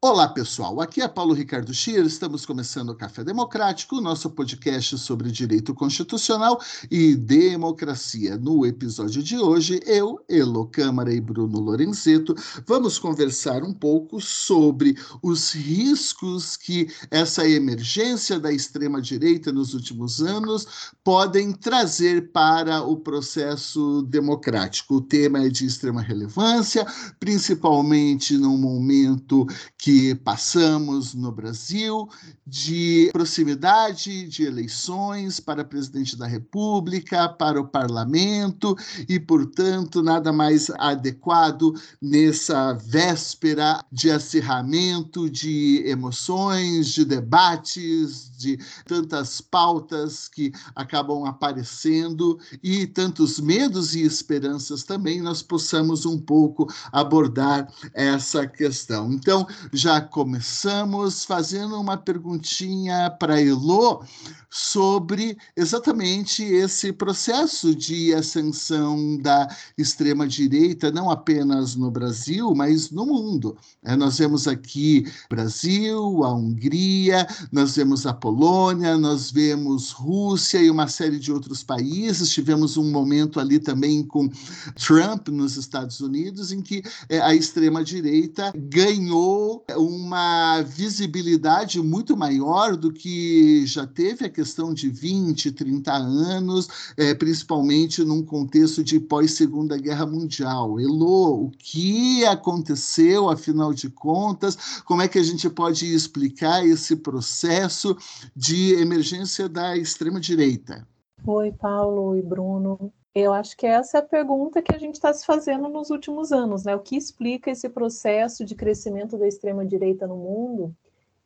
Olá, pessoal. Aqui é Paulo Ricardo Schier. Estamos começando o Café Democrático, nosso podcast sobre direito constitucional e democracia. No episódio de hoje, eu, Elo Câmara e Bruno Lorenzeto vamos conversar um pouco sobre os riscos que essa emergência da extrema-direita nos últimos anos podem trazer para o processo democrático. O tema é de extrema relevância, principalmente num momento que que passamos no Brasil, de proximidade de eleições para presidente da República, para o parlamento, e, portanto, nada mais adequado nessa véspera de acirramento de emoções, de debates, de tantas pautas que acabam aparecendo e tantos medos e esperanças também, nós possamos um pouco abordar essa questão. Então, já começamos fazendo uma perguntinha para Elô sobre exatamente esse processo de ascensão da extrema-direita, não apenas no Brasil, mas no mundo. É, nós vemos aqui Brasil, a Hungria, nós vemos a Polônia, nós vemos Rússia e uma série de outros países. Tivemos um momento ali também com Trump nos Estados Unidos, em que é, a extrema-direita ganhou uma visibilidade muito maior do que já teve a questão de 20, 30 anos, é, principalmente num contexto de pós-Segunda Guerra Mundial. Elô, o que aconteceu, afinal de contas? Como é que a gente pode explicar esse processo de emergência da extrema-direita? Oi, Paulo e Bruno. Eu acho que essa é a pergunta que a gente está se fazendo nos últimos anos, né? O que explica esse processo de crescimento da extrema-direita no mundo?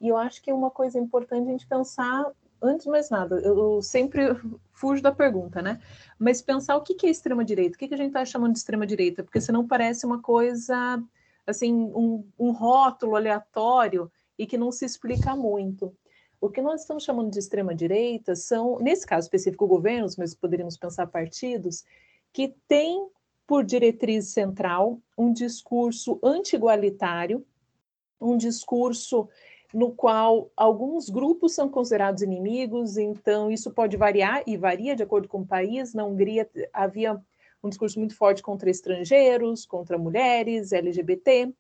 E eu acho que é uma coisa importante a gente pensar, antes de mais nada, eu sempre fujo da pergunta, né? Mas pensar o que é extrema-direita, o que a gente está chamando de extrema-direita, porque senão parece uma coisa, assim, um, um rótulo aleatório e que não se explica muito. O que nós estamos chamando de extrema-direita são, nesse caso específico, governos, mas poderíamos pensar partidos, que têm por diretriz central um discurso anti-igualitário, um discurso no qual alguns grupos são considerados inimigos, então isso pode variar e varia de acordo com o país. Na Hungria havia um discurso muito forte contra estrangeiros, contra mulheres, LGBT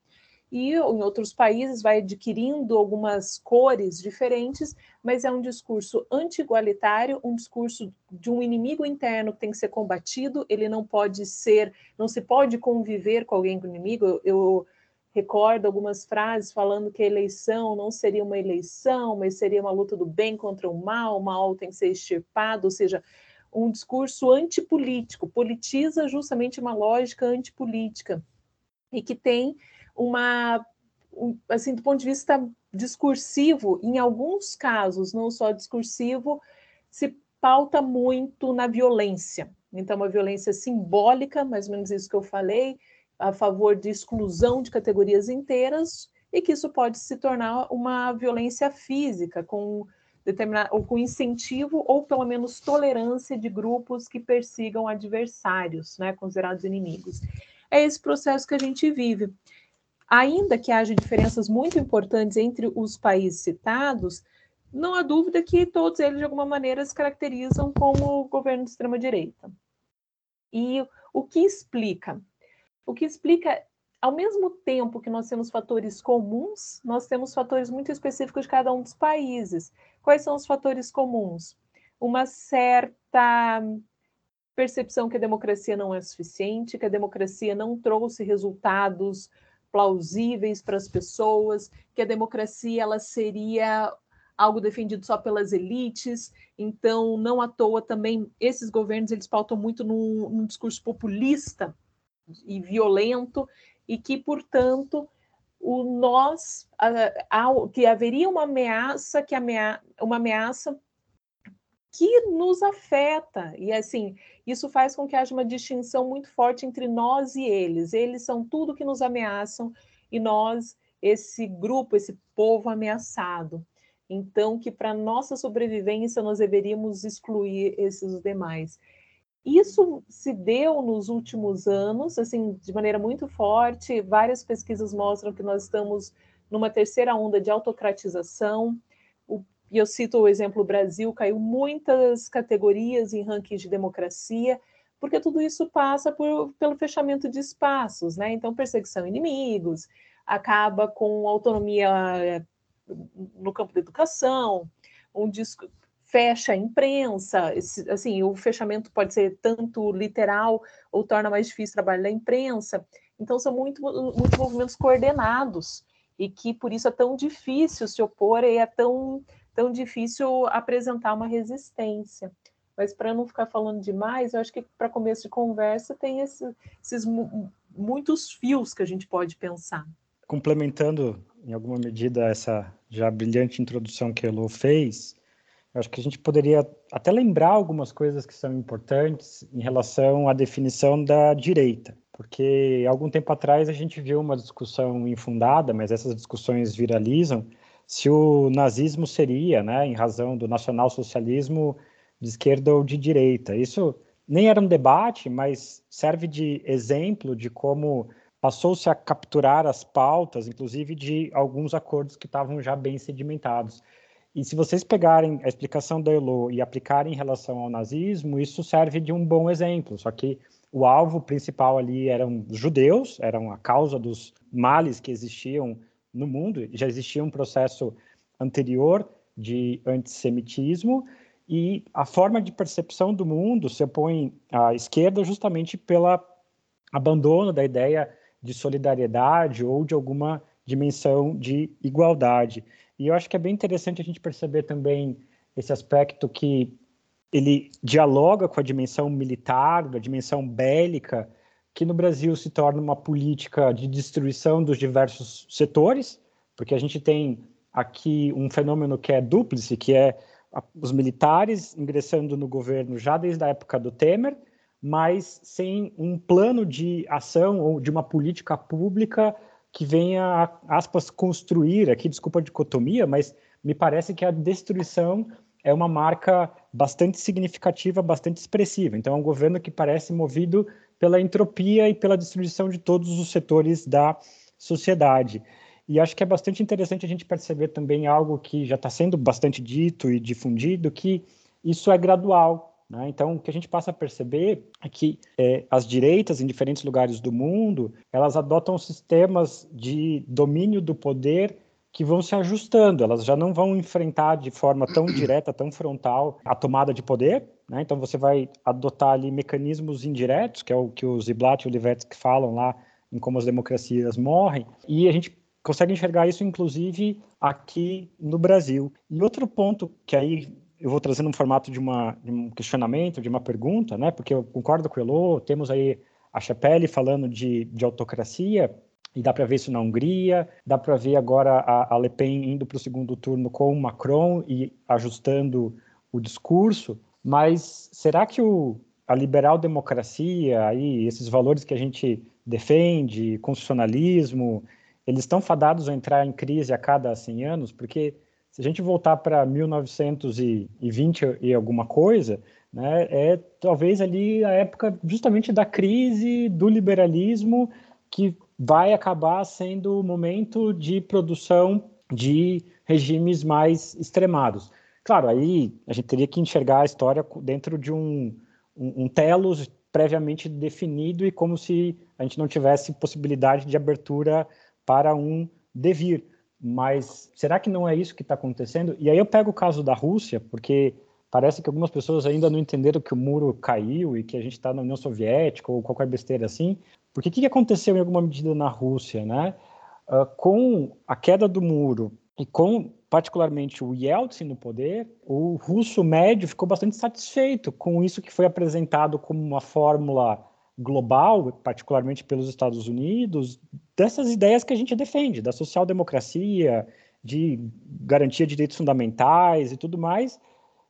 e em outros países vai adquirindo algumas cores diferentes, mas é um discurso anti-igualitário, um discurso de um inimigo interno que tem que ser combatido, ele não pode ser, não se pode conviver com alguém com inimigo. Eu, eu recordo algumas frases falando que a eleição não seria uma eleição, mas seria uma luta do bem contra o mal, o mal tem que ser extirpado, ou seja, um discurso antipolítico, politiza justamente uma lógica antipolítica e que tem uma, assim, do ponto de vista discursivo, em alguns casos, não só discursivo, se pauta muito na violência. Então, uma violência simbólica, mais ou menos isso que eu falei, a favor de exclusão de categorias inteiras, e que isso pode se tornar uma violência física, com determinado, ou com incentivo ou pelo menos tolerância de grupos que persigam adversários, né, considerados inimigos. É esse processo que a gente vive. Ainda que haja diferenças muito importantes entre os países citados, não há dúvida que todos eles, de alguma maneira, se caracterizam como governo de extrema-direita. E o que explica? O que explica, ao mesmo tempo que nós temos fatores comuns, nós temos fatores muito específicos de cada um dos países. Quais são os fatores comuns? Uma certa percepção que a democracia não é suficiente, que a democracia não trouxe resultados plausíveis para as pessoas, que a democracia ela seria algo defendido só pelas elites. Então, não à toa também esses governos eles pautam muito num, num discurso populista e violento e que, portanto, o nós a, a, que haveria uma ameaça que amea, uma ameaça que nos afeta. E assim, isso faz com que haja uma distinção muito forte entre nós e eles. Eles são tudo que nos ameaçam e nós, esse grupo, esse povo ameaçado. Então, que para nossa sobrevivência nós deveríamos excluir esses demais. Isso se deu nos últimos anos, assim, de maneira muito forte. Várias pesquisas mostram que nós estamos numa terceira onda de autocratização. E eu cito o exemplo: Brasil caiu muitas categorias em rankings de democracia, porque tudo isso passa por, pelo fechamento de espaços, né? Então, perseguição a inimigos, acaba com autonomia eh, no campo da educação, disco, fecha a imprensa, assim, o fechamento pode ser tanto literal ou torna mais difícil o trabalho da imprensa. Então, são muito, muitos movimentos coordenados e que por isso é tão difícil se opor e é tão, tão difícil apresentar uma resistência. Mas para não ficar falando demais, eu acho que para começo de conversa tem esse, esses muitos fios que a gente pode pensar. Complementando em alguma medida essa já brilhante introdução que a Elo fez, eu acho que a gente poderia até lembrar algumas coisas que são importantes em relação à definição da direita, porque algum tempo atrás a gente viu uma discussão infundada, mas essas discussões viralizam, se o nazismo seria, né, em razão do nacionalsocialismo, de esquerda ou de direita. Isso nem era um debate, mas serve de exemplo de como passou-se a capturar as pautas, inclusive de alguns acordos que estavam já bem sedimentados. E se vocês pegarem a explicação da Elo e aplicarem em relação ao nazismo, isso serve de um bom exemplo. Só que o alvo principal ali eram os judeus, eram a causa dos males que existiam no mundo. Já existia um processo anterior de antissemitismo e a forma de percepção do mundo se opõe à esquerda justamente pelo abandono da ideia de solidariedade ou de alguma dimensão de igualdade. E eu acho que é bem interessante a gente perceber também esse aspecto que ele dialoga com a dimensão militar, a dimensão bélica, que no Brasil se torna uma política de destruição dos diversos setores, porque a gente tem aqui um fenômeno que é dúplice, que é os militares ingressando no governo já desde a época do Temer, mas sem um plano de ação ou de uma política pública que venha, aspas, construir, aqui desculpa a dicotomia, mas me parece que a destruição é uma marca bastante significativa, bastante expressiva. Então, é um governo que parece movido pela entropia e pela destruição de todos os setores da sociedade. E acho que é bastante interessante a gente perceber também algo que já está sendo bastante dito e difundido, que isso é gradual. Né? Então, o que a gente passa a perceber é que é, as direitas em diferentes lugares do mundo, elas adotam sistemas de domínio do poder que vão se ajustando, elas já não vão enfrentar de forma tão direta, tão frontal a tomada de poder, né? então você vai adotar ali mecanismos indiretos, que é o que o Ziblatt e o Livetzky falam lá em como as democracias morrem, e a gente consegue enxergar isso inclusive aqui no Brasil. E outro ponto que aí eu vou trazendo um formato de, uma, de um questionamento, de uma pergunta, né? Porque eu concordo com o Elô, temos aí a Chapelle falando de, de autocracia, e dá para ver isso na Hungria, dá para ver agora a, a, Le Pen indo para o segundo turno com o Macron e ajustando o discurso, mas será que o, a liberal democracia, aí, esses valores que a gente defende, constitucionalismo, eles estão fadados a entrar em crise a cada 100 anos? Porque se a gente voltar para 1920 e alguma coisa, né, é talvez ali a época justamente da crise do liberalismo que vai acabar sendo o momento de produção de regimes mais extremados. Claro, aí a gente teria que enxergar a história dentro de um, um, um telos previamente definido e como se a gente não tivesse possibilidade de abertura para um devir. Mas será que não é isso que está acontecendo? E aí eu pego o caso da Rússia, porque parece que algumas pessoas ainda não entenderam que o muro caiu e que a gente está na União Soviética ou qualquer besteira assim. Porque o que aconteceu em alguma medida na Rússia, né? Uh, com a queda do muro e com particularmente o Yeltsin no poder, o russo médio ficou bastante satisfeito com isso que foi apresentado como uma fórmula global, particularmente pelos Estados Unidos, dessas ideias que a gente defende, da social-democracia, de garantia de direitos fundamentais e tudo mais,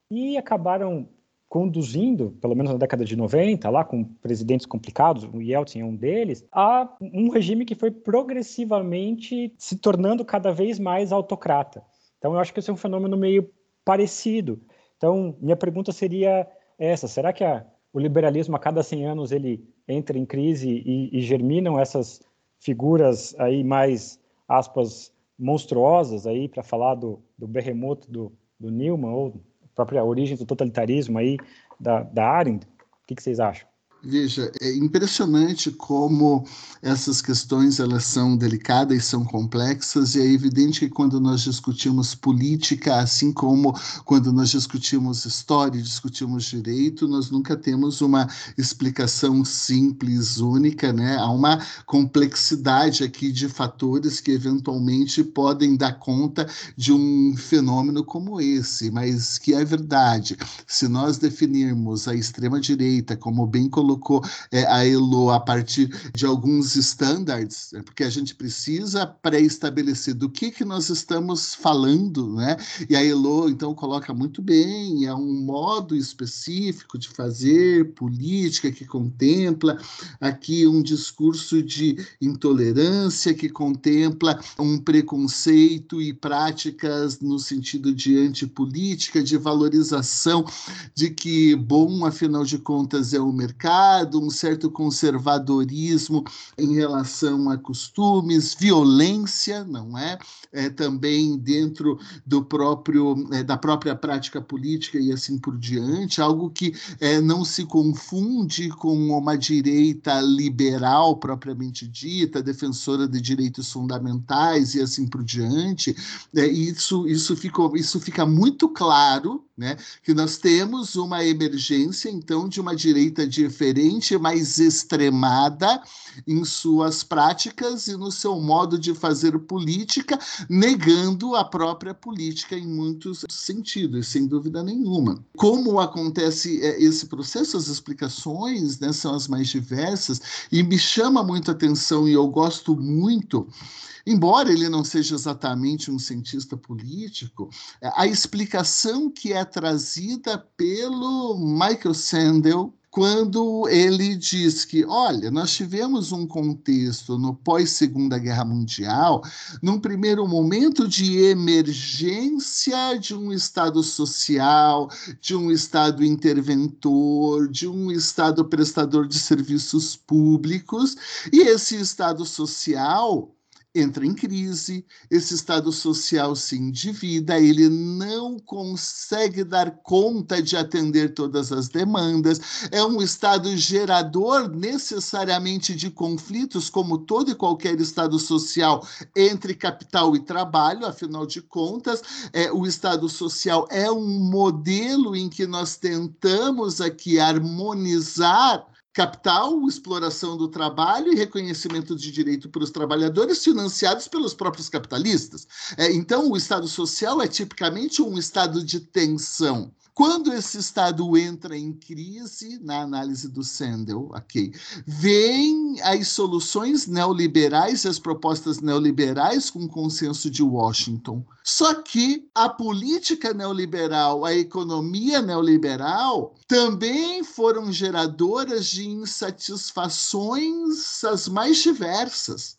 e acabaram conduzindo, pelo menos na década de 90, lá com presidentes complicados, o Yeltsin é um deles, a um regime que foi progressivamente se tornando cada vez mais autocrata. Então, eu acho que esse é um fenômeno meio parecido. Então, minha pergunta seria essa: será que a, o liberalismo, a cada 100 anos, ele entra em crise e, e germinam essas figuras aí mais, aspas, monstruosas aí para falar do, do berremoto do, do Newman ou própria origem do totalitarismo aí da, da Arendt? O que, que vocês acham? Veja, é impressionante como essas questões elas são delicadas e são complexas, e é evidente que quando nós discutimos política, assim como quando nós discutimos história, discutimos direito, nós nunca temos uma explicação simples, única, né? Há uma complexidade aqui de fatores que eventualmente podem dar conta de um fenômeno como esse, mas que é verdade. Se nós definirmos a extrema-direita como bem colocado, colocou é, a Elo a partir de alguns estándares, né, porque a gente precisa pré-estabelecer do que, que nós estamos falando, né? E a Elo, então, coloca muito bem, é um modo específico de fazer política que contempla aqui um discurso de intolerância, que contempla um preconceito e práticas no sentido de antipolítica, de valorização de que bom, afinal de contas, é o mercado um certo conservadorismo em relação a costumes, violência, não é? é também dentro do próprio é, da própria prática política e assim por diante, algo que é, não se confunde com uma direita liberal propriamente dita, defensora de direitos fundamentais e assim por diante. É, isso isso ficou isso fica muito claro né? Que nós temos uma emergência, então, de uma direita diferente, mais extremada em suas práticas e no seu modo de fazer política, negando a própria política em muitos sentidos, sem dúvida nenhuma. Como acontece é, esse processo, as explicações né, são as mais diversas, e me chama muito a atenção, e eu gosto muito embora ele não seja exatamente um cientista político, é, a explicação que é trazida pelo Michael Sandel quando ele diz que, olha, nós tivemos um contexto no pós-Segunda Guerra Mundial, num primeiro momento de emergência de um Estado social, de um Estado interventor, de um Estado prestador de serviços públicos, e esse Estado social entra em crise, esse estado social se endivida, ele não consegue dar conta de atender todas as demandas, é um estado gerador necessariamente de conflitos, como todo e qualquer estado social entre capital e trabalho, afinal de contas, é, o estado social é um modelo em que nós tentamos aqui harmonizar capital, exploração do trabalho e reconhecimento de direito para os trabalhadores financiados pelos próprios capitalistas. É, então, o Estado social é tipicamente um estado de tensão. Quando esse Estado entra em crise, na análise do Sandel, ok, vem as soluções neoliberais as propostas neoliberais com consenso de Washington. Só que a política neoliberal, a economia neoliberal, também foram geradoras de insatisfações as mais diversas.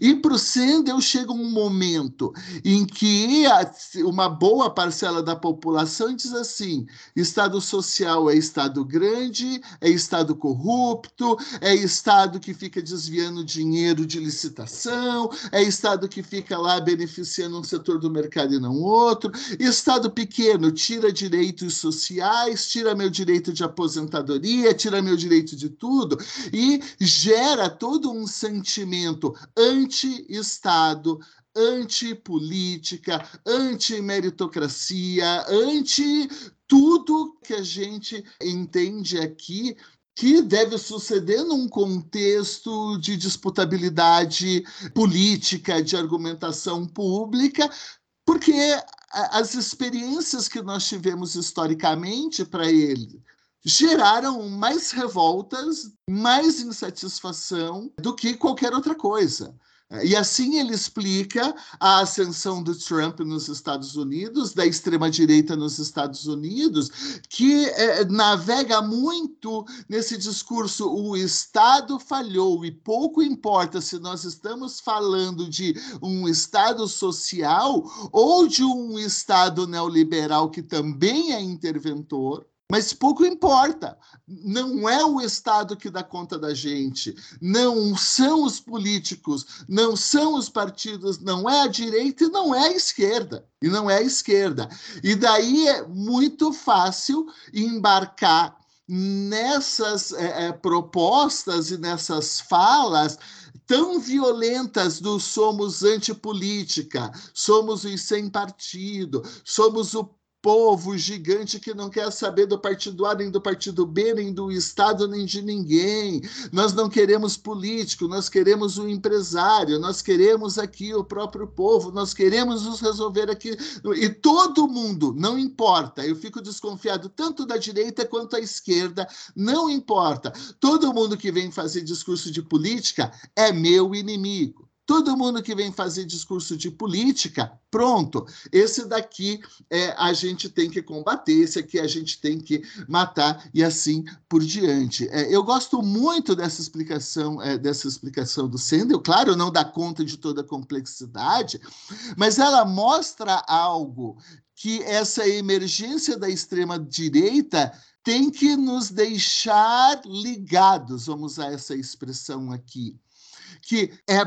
E para o Sendel chega um momento em que uma boa parcela da população diz assim: Estado social é Estado grande, é Estado corrupto, é Estado que fica desviando dinheiro de licitação, é Estado que fica lá beneficiando um setor do mercado e não outro. Estado pequeno tira direitos sociais, tira meu direito de aposentadoria, tira meu direito de tudo e gera todo um sentimento anti-Estado, anti-política, anti-meritocracia, anti tudo que a gente entende aqui que deve suceder num contexto de disputabilidade política, de argumentação pública, porque as experiências que nós tivemos historicamente para ele geraram mais revoltas, mais insatisfação do que qualquer outra coisa. E assim ele explica a ascensão do Trump nos Estados Unidos, da extrema-direita nos Estados Unidos, que é, navega muito nesse discurso: o Estado falhou, e pouco importa se nós estamos falando de um Estado social ou de um Estado neoliberal que também é interventor Mas pouco importa. Não é o Estado que dá conta da gente, não são os políticos, não são os partidos, não é a direita e não é a esquerda. E não é a esquerda. E daí é muito fácil embarcar nessas é, é, propostas e nessas falas tão violentas do somos antipolítica, somos os sem partido, somos o povo gigante que não quer saber do partido A, nem do partido B, nem do Estado, nem de ninguém. Nós não queremos político, nós queremos o um empresário, nós queremos aqui o próprio povo, nós queremos nos resolver aqui. E todo mundo, não importa, eu fico desconfiado tanto da direita quanto da esquerda, não importa. Todo mundo que vem fazer discurso de política é meu inimigo. Todo mundo que vem fazer discurso de política, pronto, esse daqui é, a gente tem que combater, esse aqui a gente tem que matar e assim por diante. É, eu gosto muito dessa explicação, é, dessa explicação do Sendel, claro, não dá conta de toda a complexidade, mas ela mostra algo que essa emergência da extrema direita tem que nos deixar ligados, vamos usar essa expressão aqui que é,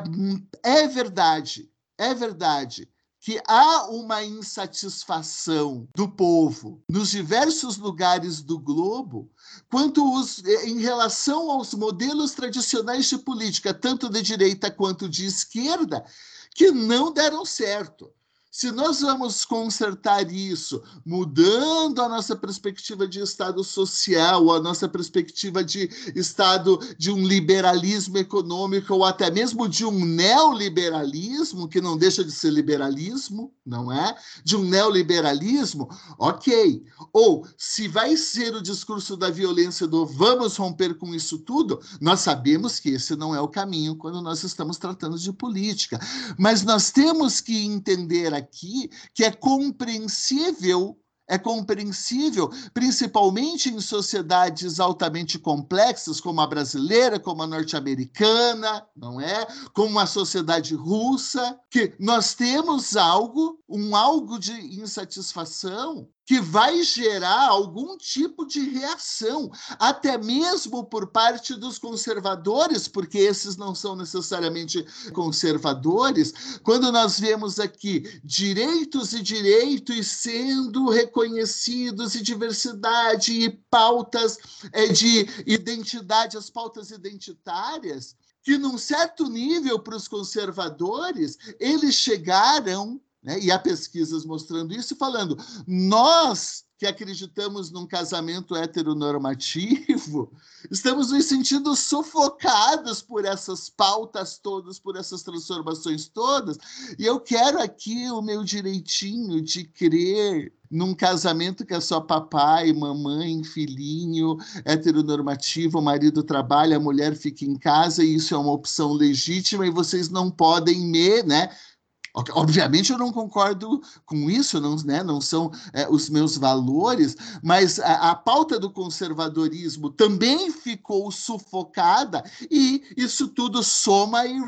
é verdade, é verdade que há uma insatisfação do povo nos diversos lugares do globo quanto os, em relação aos modelos tradicionais de política, tanto de direita quanto de esquerda, que não deram certo. Se nós vamos consertar isso, mudando a nossa perspectiva de Estado social, a nossa perspectiva de Estado de um liberalismo econômico, ou até mesmo de um neoliberalismo, que não deixa de ser liberalismo, não é? De um neoliberalismo, ok. Ou se vai ser o discurso da violência do vamos romper com isso tudo, nós sabemos que esse não é o caminho quando nós estamos tratando de política. Mas nós temos que entender aqui aqui que é compreensível é compreensível, principalmente em sociedades altamente complexas, como a brasileira, como a norte-americana, não é? Como a sociedade russa, que nós temos algo, um algo de insatisfação que vai gerar algum tipo de reação, até mesmo por parte dos conservadores, porque esses não são necessariamente conservadores. Quando nós vemos aqui direitos e direitos sendo reconhecidos, e diversidade, e pautas é, de identidade, as pautas identitárias, que num certo nível para os conservadores, eles chegaram né? E há pesquisas mostrando isso, falando: nós que acreditamos num casamento heteronormativo, estamos nos sentindo sufocados por essas pautas todas, por essas transformações todas, e eu quero aqui o meu direitinho de crer num casamento que é só papai, mamãe, filhinho, heteronormativo, o marido trabalha, a mulher fica em casa, e isso é uma opção legítima, e vocês não podem me, né? Obviamente eu não concordo com isso, não, né, não são é, os meus valores, mas a, a, pauta do conservadorismo também ficou sufocada e isso tudo soma e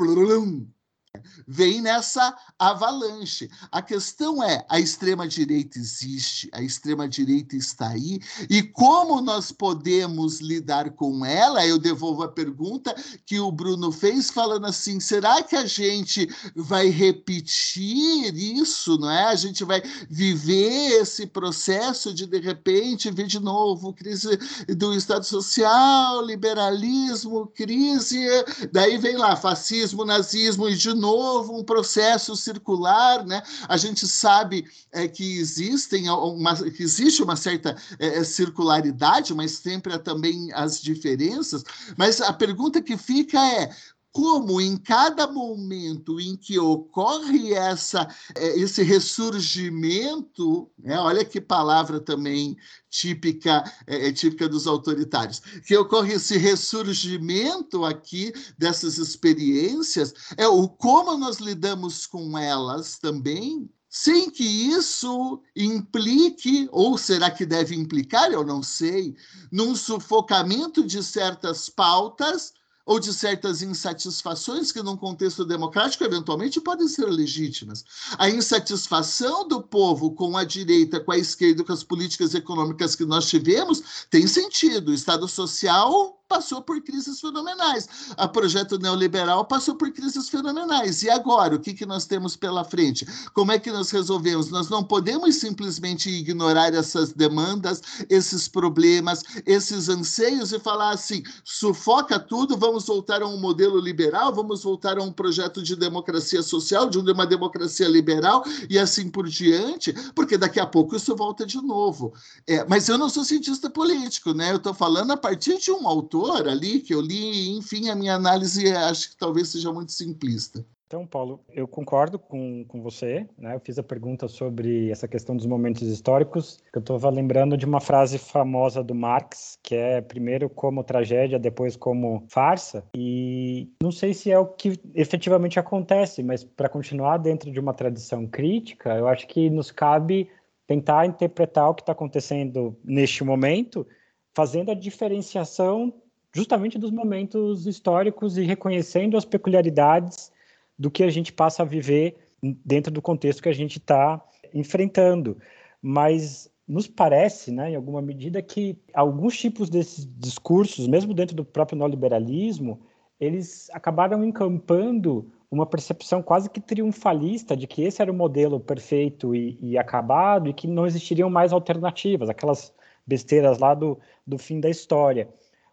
vem nessa avalanche. A questão é: a extrema-direita existe, a extrema-direita está aí, e como nós podemos lidar com ela? Eu devolvo a pergunta que o Bruno fez, falando assim: será que a gente vai repetir isso, não é? A gente vai viver esse processo de, de repente, ver de novo crise do Estado Social, liberalismo, crise, daí vem lá fascismo, nazismo, e de novo um processo circular, né? A gente sabe é, que existem uma, que existe uma certa é, é, circularidade, mas sempre há também as diferenças. Mas a pergunta que fica é como em cada momento em que ocorre essa, é, esse ressurgimento, né, olha que palavra também típica, é, é, típica dos autoritários, que ocorre esse ressurgimento aqui dessas experiências, é o como nós lidamos com elas também, sem que isso implique, ou será que deve implicar, eu não sei, num sufocamento de certas pautas ou de certas insatisfações que, num contexto democrático, eventualmente podem ser legítimas. A insatisfação do povo com a direita, com a esquerda, com as políticas econômicas que nós tivemos, tem sentido. O Estado social passou por crises fenomenais. A projeto neoliberal passou por crises fenomenais. E agora, o que, que nós temos pela frente? Como é que nós resolvemos? Nós não podemos simplesmente ignorar essas demandas, esses problemas, esses anseios e falar assim: sufoca tudo, vamos voltar a um modelo liberal, vamos voltar a um projeto de democracia social, de uma democracia liberal e assim por diante, porque daqui a pouco isso volta de novo. É, mas eu não sou cientista político, né? Eu estou falando a partir de um autor autor ali que eu li, enfim, a minha análise acho que talvez seja muito simplista. Então, Paulo, eu concordo com, com você. Né? Eu fiz a pergunta sobre essa questão dos momentos históricos. Eu estava lembrando de uma frase famosa do Marx, que é primeiro como tragédia, depois como farsa. E não sei se é o que efetivamente acontece, mas para continuar dentro de uma tradição crítica, eu acho que nos cabe tentar interpretar o que está acontecendo neste momento, fazendo a diferenciação justamente dos momentos históricos e reconhecendo as peculiaridades do que a gente passa a viver dentro do contexto que a gente está enfrentando. Mas nos parece, né, em alguma medida, que alguns tipos desses discursos, mesmo dentro do próprio neoliberalismo, eles acabaram encampando uma percepção quase que triunfalista de que esse era o modelo perfeito e, e acabado e que não existiriam mais alternativas, aquelas besteiras lá do, do fim da história.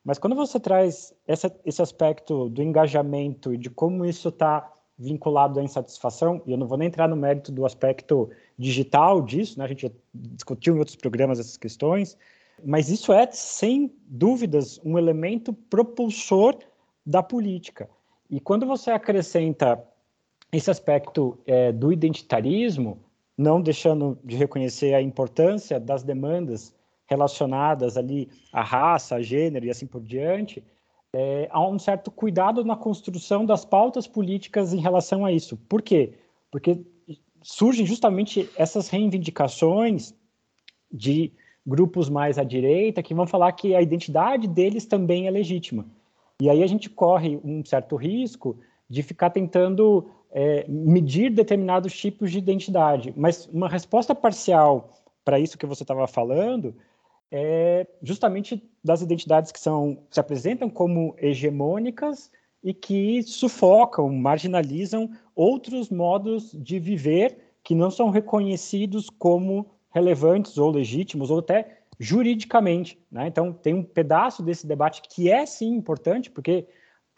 Mas quando você traz essa, esse aspecto do engajamento e de como isso está vinculado à insatisfação, e eu não vou nem entrar no mérito do aspecto digital disso, né? a gente já discutiu em outros programas essas questões, mas isso é, sem dúvidas, um elemento propulsor da política. E quando você acrescenta esse aspecto é, do identitarismo, não deixando de reconhecer a importância das demandas relacionadas ali à raça, a gênero e assim por diante, é, há um certo cuidado na construção das pautas políticas em relação a isso. Por quê? Porque surgem justamente essas reivindicações de grupos mais à direita que vão falar que a identidade deles também é legítima. E aí a gente corre um certo risco de ficar tentando é, medir determinados tipos de identidade. Mas uma resposta parcial para isso que você estava falando é justamente das identidades que são se apresentam como hegemônicas e que sufocam, marginalizam outros modos de viver que não são reconhecidos como relevantes ou legítimos ou até juridicamente. Né? Então, tem um pedaço desse debate que é sim importante, porque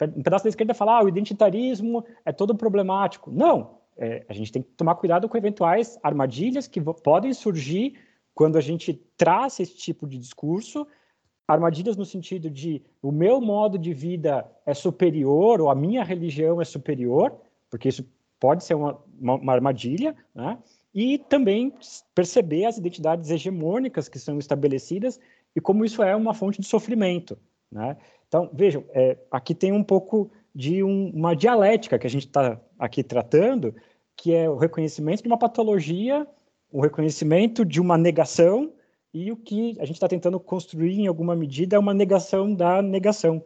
um pedaço da esquerda fala ah, o identitarismo é todo problemático. Não, é, a gente tem que tomar cuidado com eventuais armadilhas que podem surgir quando a gente traz esse tipo de discurso, armadilhas no sentido de o meu modo de vida é superior ou a minha religião é superior, porque isso pode ser uma, uma, uma armadilha, né? e também perceber as identidades hegemônicas que são estabelecidas e como isso é uma fonte de sofrimento. Né? Então, vejam, é, aqui tem um pouco de um, uma dialética que a gente está aqui tratando, que é o reconhecimento de uma patologia o reconhecimento de uma negação e o que a gente está tentando construir em alguma medida é uma negação da negação.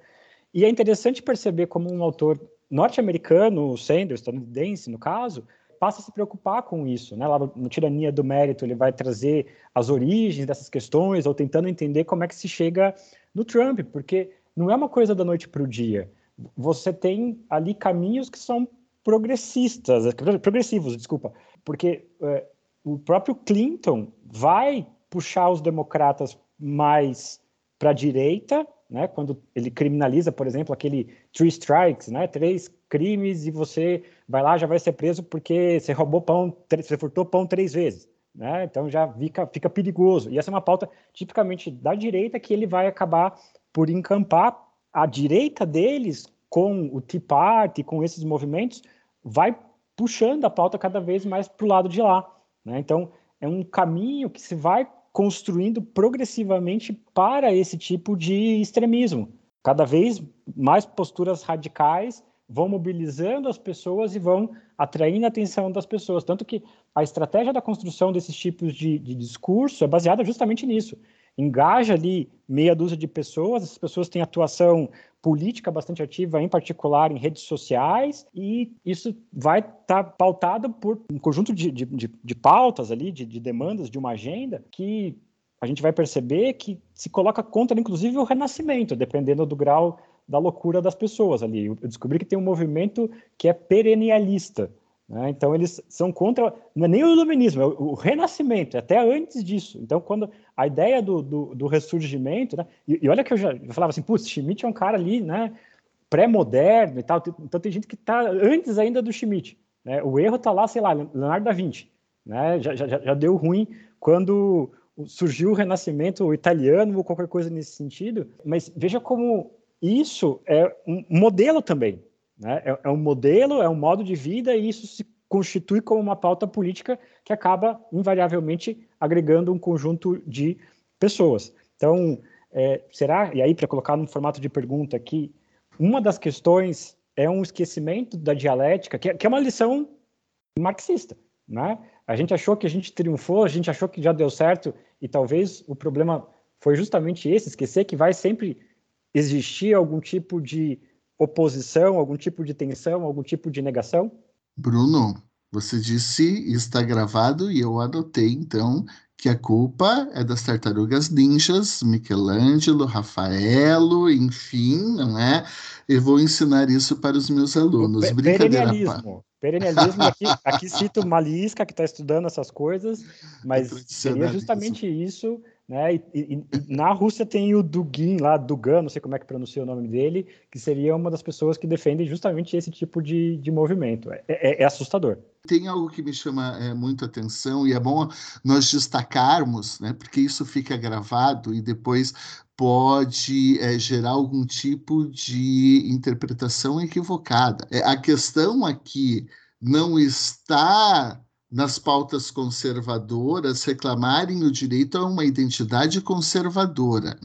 E é interessante perceber como um autor norte-americano, Sanders, estadunidense no caso, passa a se preocupar com isso. Né? Lá no Tirania do Mérito, ele vai trazer as origens dessas questões ou tentando entender como é que se chega no Trump, porque não é uma coisa da noite para o dia. Você tem ali caminhos que são progressistas, progressivos, desculpa, porque é, o próprio Clinton vai puxar os democratas mais para a direita, né, quando ele criminaliza, por exemplo, aquele three strikes, né, três crimes e você vai lá já vai ser preso porque você roubou pão, você furtou pão três vezes, né? Então já fica, fica perigoso. E essa é uma pauta tipicamente da direita que ele vai acabar por encampar a direita deles com o Tea Party, com esses movimentos, vai puxando a pauta cada vez mais para o lado de lá. Né? Então, é um caminho que se vai construindo progressivamente para esse tipo de extremismo. Cada vez mais posturas radicais vão mobilizando as pessoas e vão atraindo a atenção das pessoas. Tanto que a estratégia da construção desses tipos de, de discurso é baseada justamente nisso. Engaja ali meia dúzia de pessoas, essas pessoas têm atuação política bastante ativa, em particular em redes sociais, e isso vai estar tá pautado por um conjunto de, de, de, pautas ali, de, de demandas, de uma agenda que a gente vai perceber que se coloca contra, inclusive, o renascimento, dependendo do grau da loucura das pessoas ali. Eu descobri que tem um movimento que é perennialista, né? Então, eles são contra, não é nem o iluminismo, é o, o, renascimento, é até antes disso. Então, quando a ideia do, do, do ressurgimento, né? e, e, olha que eu já eu falava assim, putz, Schmidt é um cara ali, né, pré-moderno e tal, então tem gente que está antes ainda do Schmidt. Né? O erro está lá, sei lá, Leonardo da Vinci. Né? Já, já, já deu ruim quando surgiu o renascimento italiano ou qualquer coisa nesse sentido, mas veja como isso é um modelo também, né? É, é um modelo, é um modo de vida e isso se constitui como uma pauta política que acaba invariavelmente agregando um conjunto de pessoas. Então, é, será, e aí para colocar no formato de pergunta aqui, uma das questões é um esquecimento da dialética, que é, que é uma lição marxista. Né? A gente achou que a gente triunfou, a gente achou que já deu certo, e talvez o problema foi justamente esse, esquecer que vai sempre existir algum tipo de oposição, algum tipo de tensão, algum tipo de negação? Bruno, você disse está gravado e eu anotei então que a culpa é das tartarugas ninjas, Michelangelo, Rafaelo, enfim, não é? Eu vou ensinar isso para os meus alunos. Pe Brincadeira. Perennialismo. Perennialismo, aqui, aqui cito Malisca, que está estudando essas coisas, mas seria justamente isso né? E, e, na Rússia tem o Dugin lá, Dugan, não sei como é que pronuncia o nome dele, que seria uma das pessoas que defendem justamente esse tipo de, de movimento. É, é, é assustador. Tem algo que me chama é, muito atenção e é bom nós destacarmos, né? Porque isso fica gravado e depois pode é, gerar algum tipo de interpretação equivocada. É, a questão aqui não está nas pautas conservadoras reclamarem o direito a uma identidade conservadora.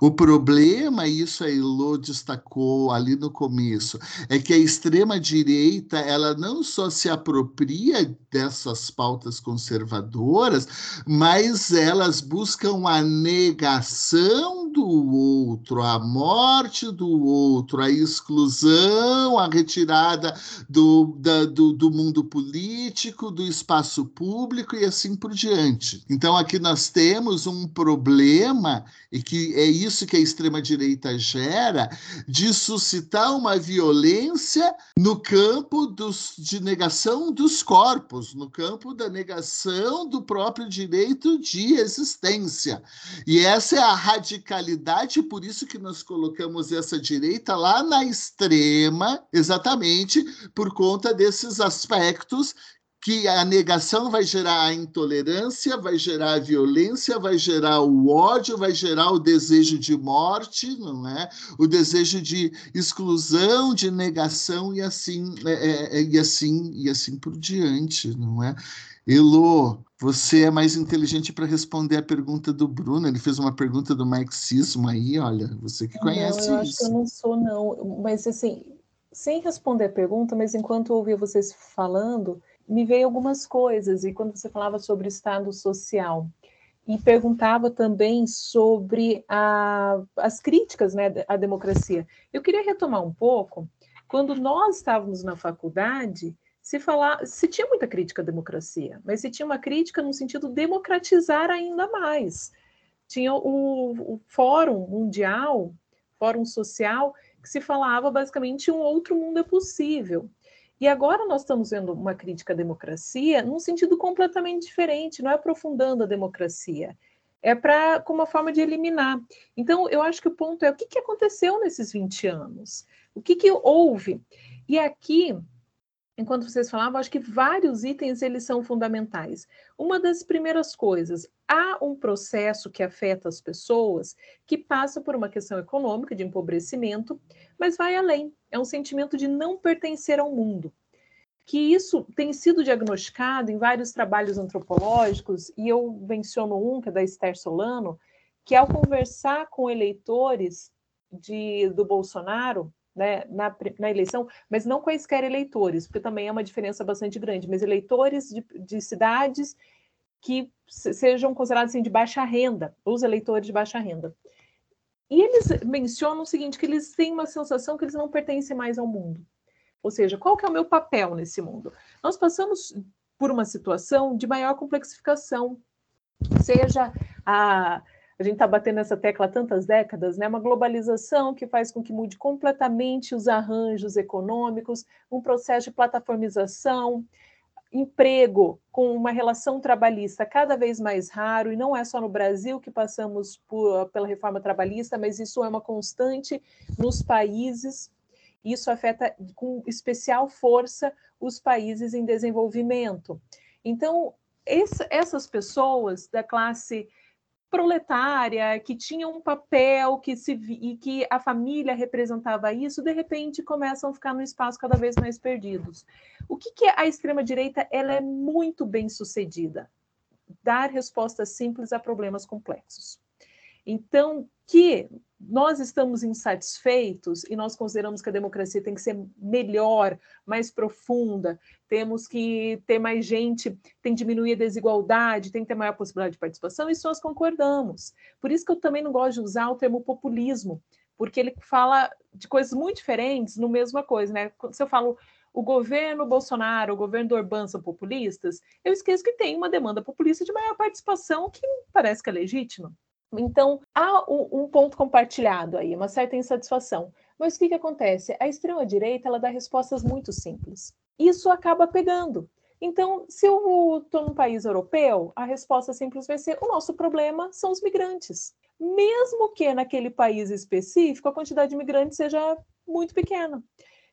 O problema, isso a Elo destacou ali no começo, é que a extrema-direita ela não só se apropria dessas pautas conservadoras, mas elas buscam a negação do outro, a morte do outro, a exclusão, a retirada do, da, do, do mundo político, do espaço espaço público e assim por diante. Então, aqui nós temos um problema, e que é isso que a extrema-direita gera, de suscitar uma violência no campo dos, de negação dos corpos, no campo da negação do próprio direito de existência. E essa é a radicalidade, por isso que nós colocamos essa direita lá na extrema, exatamente por conta desses aspectos que a negação vai gerar a intolerância, vai gerar a violência, vai gerar o ódio, vai gerar o desejo de morte, não é? O desejo de exclusão, de negação e assim é, é, é, e assim e assim por diante, não é? Elo, você é mais inteligente para responder a pergunta do Bruno. Ele fez uma pergunta do marxismo aí, olha, você que conhece não, eu isso. acho que eu não sou não, mas assim, sem responder a pergunta, mas enquanto eu ouvia vocês falando, me veio algumas coisas, e quando você falava sobre Estado social, e perguntava também sobre a, as críticas né, à democracia. Eu queria retomar um pouco, quando nós estávamos na faculdade, se falar, se tinha muita crítica à democracia, mas se tinha uma crítica no sentido de democratizar ainda mais. Tinha o, o Fórum Mundial, Fórum Social, que se falava basicamente um outro mundo é possível. E agora nós estamos vendo uma crítica à democracia num sentido completamente diferente, não é aprofundando a democracia, é para como uma forma de eliminar. Então, eu acho que o ponto é o que, que aconteceu nesses 20 anos? O que, que houve? E aqui, enquanto vocês falavam, acho que vários itens eles são fundamentais. Uma das primeiras coisas, há um processo que afeta as pessoas que passa por uma questão econômica de empobrecimento, mas vai além. É um sentimento de não pertencer ao mundo. Que isso tem sido diagnosticado em vários trabalhos antropológicos, e eu menciono um, que é da Esther Solano, que ao conversar com eleitores de, do Bolsonaro, né, na, na, eleição, mas não quaisquer eleitores, porque também é uma diferença bastante grande, mas eleitores de, de cidades que sejam considerados assim, de baixa renda, os eleitores de baixa renda. E eles mencionam o seguinte, que eles têm uma sensação que eles não pertencem mais ao mundo. Ou seja, qual que é o meu papel nesse mundo? Nós passamos por uma situação de maior complexificação, seja a a gente está batendo essa tecla há tantas décadas, né? Uma globalização que faz com que mude completamente os arranjos econômicos, um processo de plataformização, emprego com uma relação trabalhista cada vez mais raro, e não é só no Brasil que passamos por, pela reforma trabalhista, mas isso é uma constante nos países. Isso afeta com especial força os países em desenvolvimento. Então, essas pessoas da classe proletária, que tinha um papel que se e que a família representava isso, de repente começam a ficar no espaço cada vez mais perdidos. O que, que a extrema direita? Ela é muito bem sucedida, dar respostas simples a problemas complexos. Então, que nós estamos insatisfeitos e nós consideramos que a democracia tem que ser melhor, mais profunda, temos que ter mais gente, tem que diminuir a desigualdade, tem que ter maior possibilidade de participação, isso nós concordamos. Por isso que eu também não gosto de usar o termo populismo, porque ele fala de coisas muito diferentes no mesma coisa, né? Se eu falo o governo Bolsonaro, o governo do Orbán são populistas, eu esqueço que tem uma demanda populista de maior participação que parece que é legítima. Então, há um, ponto compartilhado aí, uma certa insatisfação. Mas o que, que acontece? A extrema-direita ela dá respostas muito simples. Isso acaba pegando. Então, se eu estou num país europeu, a resposta simples vai ser: o nosso problema são os migrantes. Mesmo que naquele país específico a quantidade de migrantes seja muito pequena.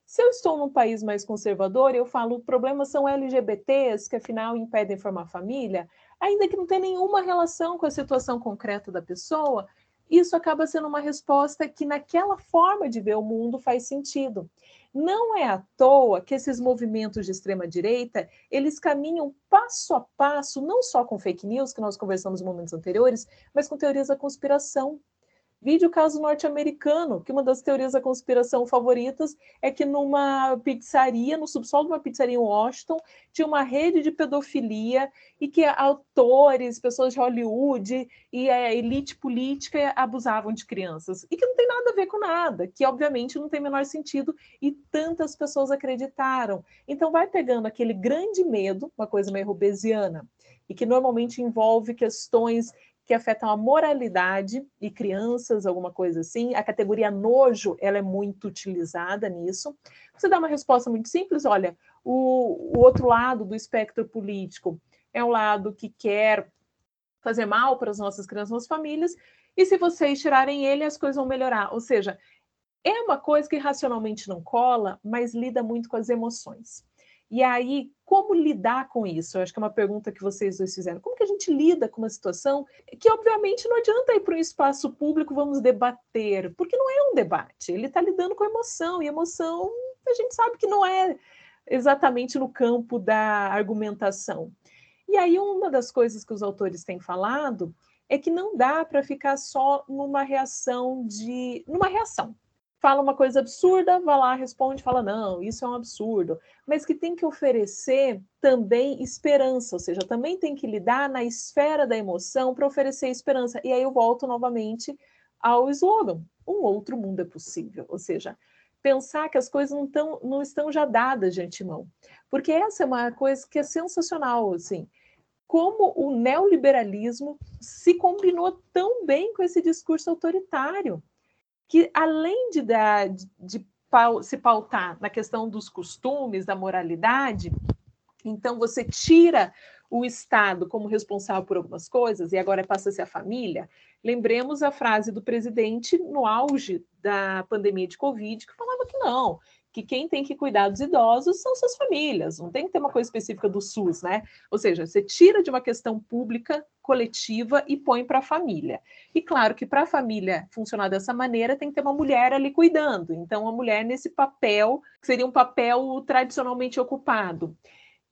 Se eu estou num país mais conservador, eu falo: o problema são LGBTs, que afinal impedem formar família, ainda que não tenha nenhuma relação com a situação concreta da pessoa, isso acaba sendo uma resposta que naquela forma de ver o mundo faz sentido. Não é à toa que esses movimentos de extrema direita, eles caminham passo a passo, não só com fake news, que nós conversamos em momentos anteriores, mas com teorias da conspiração. Vide o caso norte-americano, que uma das teorias da conspiração favoritas é que numa pizzaria, no subsolo de uma pizzaria em Washington, tinha uma rede de pedofilia e que autores, pessoas de Hollywood e a elite política abusavam de crianças. E que não tem nada a ver com nada, que obviamente não tem menor sentido e tantas pessoas acreditaram. Então vai pegando aquele grande medo, uma coisa meio rubesiana, e que normalmente envolve questões que afetam a moralidade e crianças, alguma coisa assim. A categoria nojo, ela é muito utilizada nisso. Você dá uma resposta muito simples, olha, o, o outro lado do espectro político é um lado que quer fazer mal para as nossas crianças, nossas famílias, e se vocês tirarem ele, as coisas vão melhorar. Ou seja, é uma coisa que racionalmente não cola, mas lida muito com as emoções. E aí, como lidar com isso? Eu acho que é uma pergunta que vocês dois fizeram. Como que a gente lida com uma situação que, obviamente, não adianta ir para um espaço público, vamos debater, porque não é um debate. Ele está lidando com emoção, e emoção a gente sabe que não é exatamente no campo da argumentação. E aí, uma das coisas que os autores têm falado é que não dá para ficar só numa reação de. numa reação fala uma coisa absurda, vai lá, responde, fala, não, isso é um absurdo. Mas que tem que oferecer também esperança, ou seja, também tem que lidar na esfera da emoção para oferecer esperança. E aí eu volto novamente ao slogan: um outro mundo é possível. Ou seja, pensar que as coisas não, tão, não estão já dadas de antemão. Porque essa é uma coisa que é sensacional, assim. Como o neoliberalismo se combinou tão bem com esse discurso autoritário que além de, de, de se pautar na questão dos costumes, da moralidade, então você tira o Estado como responsável por algumas coisas e agora passa a ser a família. Lembremos a frase do presidente no auge da pandemia de Covid, que falava que não, que quem tem que cuidar dos idosos são suas famílias, não tem que ter uma coisa específica do SUS, né? Ou seja, você tira de uma questão pública, coletiva e põe para a família. E claro que para a família funcionar dessa maneira, tem que ter uma mulher ali cuidando. Então, a mulher nesse papel, que seria um papel tradicionalmente ocupado.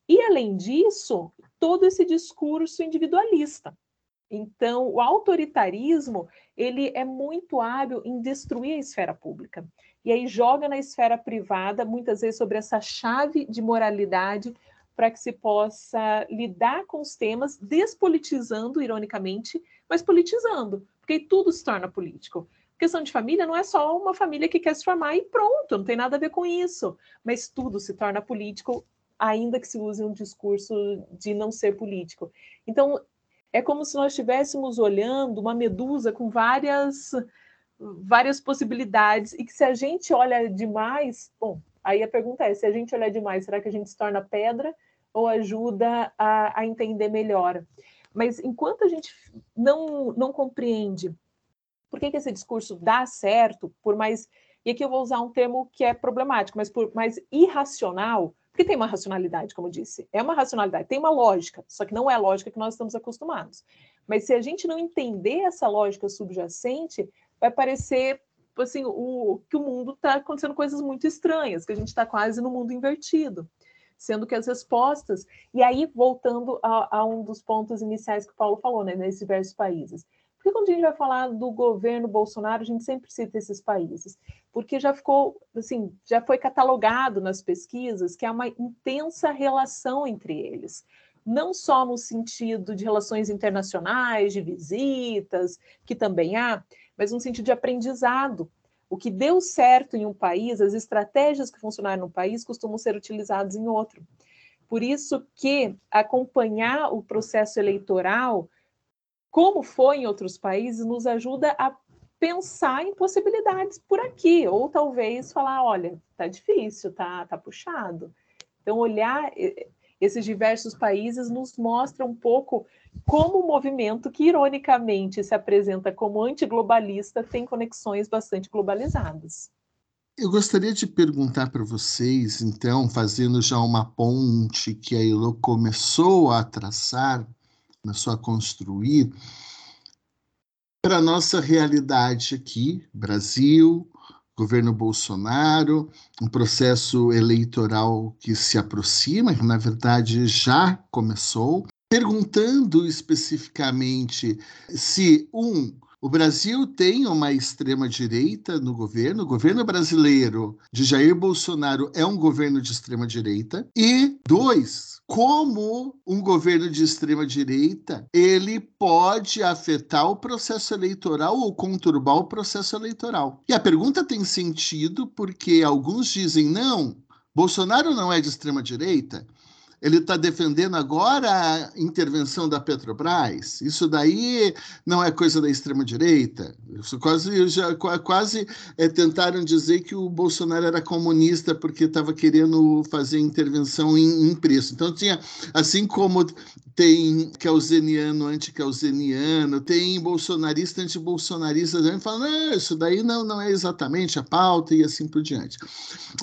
E além disso, todo esse discurso individualista. Então, o autoritarismo, ele é muito hábil em destruir a esfera pública e aí joga na esfera privada, muitas vezes sobre essa chave de moralidade, para que se possa lidar com os temas, despolitizando, ironicamente, mas politizando, porque tudo se torna político. questão de família não é só uma família que quer se formar e pronto, não tem nada a ver com isso. Mas tudo se torna político, ainda que se use um discurso de não ser político. Então, é como se nós estivéssemos olhando uma medusa com várias várias possibilidades e que se a gente olha demais, bom, aí a pergunta é, se a gente olhar demais, será que a gente se torna pedra ou ajuda a, a entender melhor? Mas enquanto a gente não, não compreende por que, que esse discurso dá certo, por mais. E aqui eu vou usar um termo que é problemático, mas por mais irracional, porque tem uma racionalidade, como eu disse, é uma racionalidade, tem uma lógica, só que não é a lógica que nós estamos acostumados. Mas se a gente não entender essa lógica subjacente, vai parecer assim, o, que o mundo está acontecendo coisas muito estranhas, que a gente está quase no mundo invertido sendo que as respostas. E aí, voltando a, a, um dos pontos iniciais que o Paulo falou, né, nesses diversos países. Porque quando a gente vai falar do governo Bolsonaro, a gente sempre cita esses países, porque já ficou, assim, já foi catalogado nas pesquisas que há uma intensa relação entre eles. Não só no sentido de relações internacionais, de visitas, que também há, mas no sentido de aprendizado. O que deu certo em um país, as estratégias que funcionaram no país costumam ser utilizadas em outro. Por isso que acompanhar o processo eleitoral, como foi em outros países, nos ajuda a pensar em possibilidades por aqui, ou talvez falar, olha, tá difícil, tá, tá puxado. Então, olhar esses diversos países nos mostra um pouco como o movimento que, ironicamente, se apresenta como antiglobalista tem conexões bastante globalizadas. Eu gostaria de perguntar para vocês, então, fazendo já uma ponte que a Elo começou a traçar, começou a construir, para a nossa realidade aqui, Brasil, governo Bolsonaro, um processo eleitoral que se aproxima, que na verdade já começou, perguntando especificamente se, um, o Brasil tem uma extrema-direita no governo. O governo brasileiro de Jair Bolsonaro é um governo de extrema-direita. E, dois, como um governo de extrema direita ele pode afetar o processo eleitoral ou conturbar o processo eleitoral. E a pergunta tem sentido porque alguns dizem não, Bolsonaro não é de extrema direita, ele está defendendo agora a intervenção da Petrobras. Isso daí não é coisa da extrema-direita. Quase, já, quase é, tentaram dizer que o Bolsonaro era comunista porque estava querendo fazer intervenção em, em, preço. Então, tinha, assim como tem keuseniano, anti-keuseniano, tem bolsonarista, anti-bolsonarista, falando, não, isso daí não, não é exatamente a pauta e assim por diante.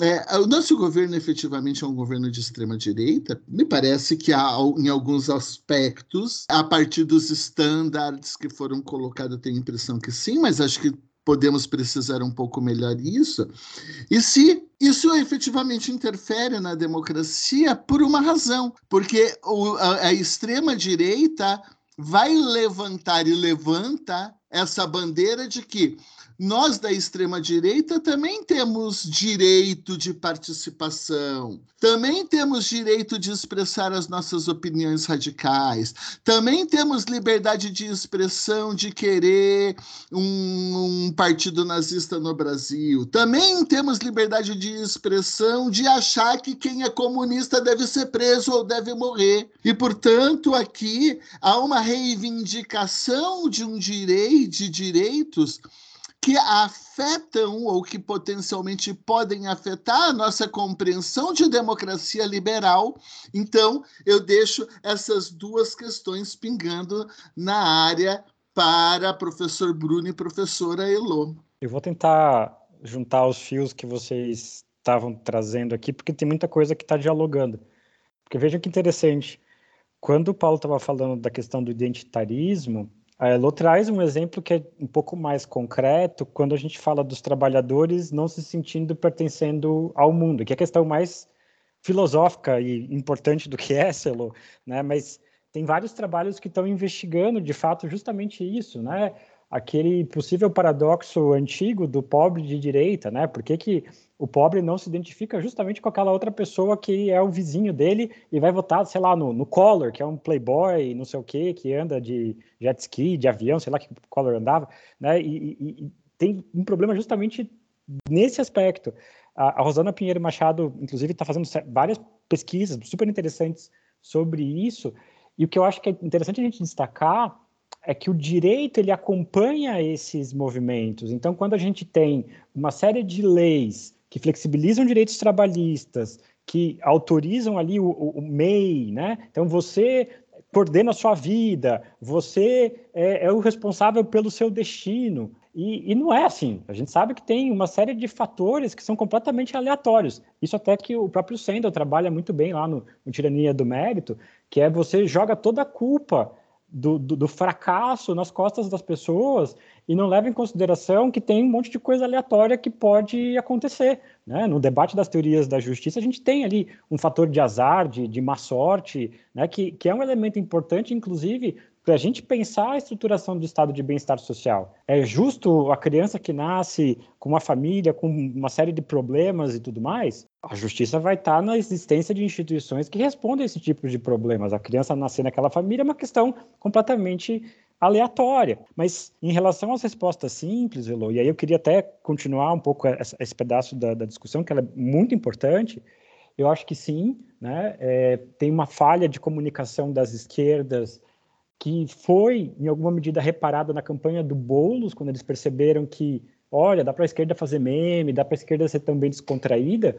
É, o nosso governo efetivamente é um governo de extrema-direita, me parece que há, em alguns aspectos, a partir dos estándares que foram colocados, eu tenho a impressão que sim, mas acho que podemos precisar um pouco melhor isso. E se isso efetivamente interfere na democracia por uma razão, porque o, a, a extrema-direita vai levantar e levanta essa bandeira de que nós da extrema-direita também temos direito de participação, também temos direito de expressar as nossas opiniões radicais, também temos liberdade de expressão de querer um, um partido nazista no Brasil, também temos liberdade de expressão de achar que quem é comunista deve ser preso ou deve morrer. E, portanto, aqui há uma reivindicação de um direito, de direitos que afetam ou que potencialmente podem afetar a nossa compreensão de democracia liberal. Então, eu deixo essas duas questões pingando na área para professor Bruno e professora Elo. Eu vou tentar juntar os fios que vocês estavam trazendo aqui, porque tem muita coisa que está dialogando. Porque veja que interessante, quando o Paulo estava falando da questão do identitarismo, a Elo traz um exemplo que é um pouco mais concreto quando a gente fala dos trabalhadores não se sentindo pertencendo ao mundo, que é a questão mais filosófica e importante do que é, Elo, né? Mas tem vários trabalhos que estão investigando, de fato, justamente isso, né? Aquele possível paradoxo antigo do pobre de direita, né? Por que, que o pobre não se identifica justamente com aquela outra pessoa que é o vizinho dele e vai votar, sei lá, no, no Collor, que é um playboy, não sei o quê, que anda de jet ski, de avião, sei lá que Collor andava, né? E, e, tem um problema justamente nesse aspecto. A, a Rosana Pinheiro Machado, inclusive, está fazendo várias pesquisas super interessantes sobre isso. E o que eu acho que é interessante a gente destacar é que o direito ele acompanha esses movimentos. Então, quando a gente tem uma série de leis que flexibilizam direitos trabalhistas, que autorizam ali o, o, o MEI, né? Então, você coordena a sua vida, você é, é o responsável pelo seu destino. E, e, não é assim. A gente sabe que tem uma série de fatores que são completamente aleatórios. Isso até que o próprio Sandel trabalha muito bem lá no, no Tirania do Mérito, que é você joga toda a culpa do, do, do, fracasso nas costas das pessoas e não leva em consideração que tem um monte de coisa aleatória que pode acontecer. Né? No debate das teorias da justiça, a gente tem ali um fator de azar, de, de má sorte, né? que, que é um elemento importante, inclusive, para a gente pensar a estruturação do estado de bem-estar social. É justo a criança que nasce com uma família, com uma série de problemas e tudo mais? A justiça vai estar na existência de instituições que respondem a esse tipo de problemas. A criança nascer naquela família é uma questão completamente aleatória. Mas em relação às respostas simples, Elo, e aí eu queria até continuar um pouco esse pedaço da, da discussão, que ela é muito importante, eu acho que sim, né? É, tem uma falha de comunicação das esquerdas que foi, em alguma medida, reparada na campanha do Boulos, quando eles perceberam que, olha, dá para a esquerda fazer meme, dá para a esquerda ser também descontraída,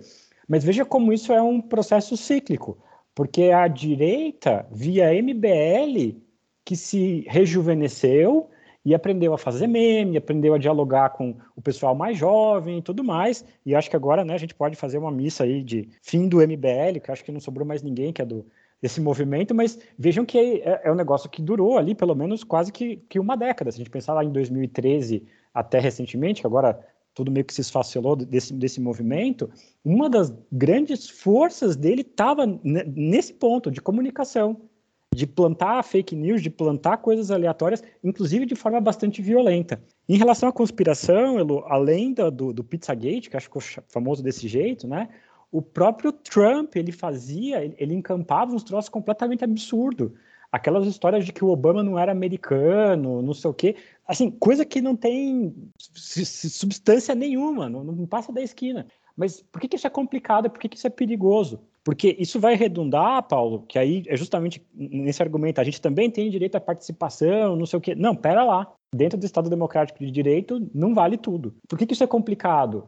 mas veja como isso é um processo cíclico, porque a direita, via MBL, que se rejuvenesceu e aprendeu a fazer meme, aprendeu a dialogar com o pessoal mais jovem e tudo mais. E acho que agora né, a gente pode fazer uma missa aí de fim do MBL, que acho que não sobrou mais ninguém, que é do esse movimento, mas vejam que é, é, um negócio que durou ali pelo menos quase que, que uma década. Se a gente pensar lá em 2013 até recentemente, que agora tudo meio que se esfacelou desse, desse movimento, uma das grandes forças dele estava nesse ponto de comunicação, de plantar fake news, de plantar coisas aleatórias, inclusive de forma bastante violenta. Em relação à conspiração, além do, do Pizzagate, que acho que ficou famoso desse jeito, né? O próprio Trump, ele fazia, ele, encampava uns troços completamente absurdos. Aquelas histórias de que o Obama não era americano, não sei o quê. Assim, coisa que não tem substância nenhuma, não, não passa da esquina. Mas por que, que isso é complicado? Por que, que isso é perigoso? Porque isso vai redundar, Paulo, que aí é justamente nesse argumento, a gente também tem direito à participação, não sei o quê. Não, pera lá. Dentro do Estado Democrático de Direito, não vale tudo. Por que, que isso é complicado?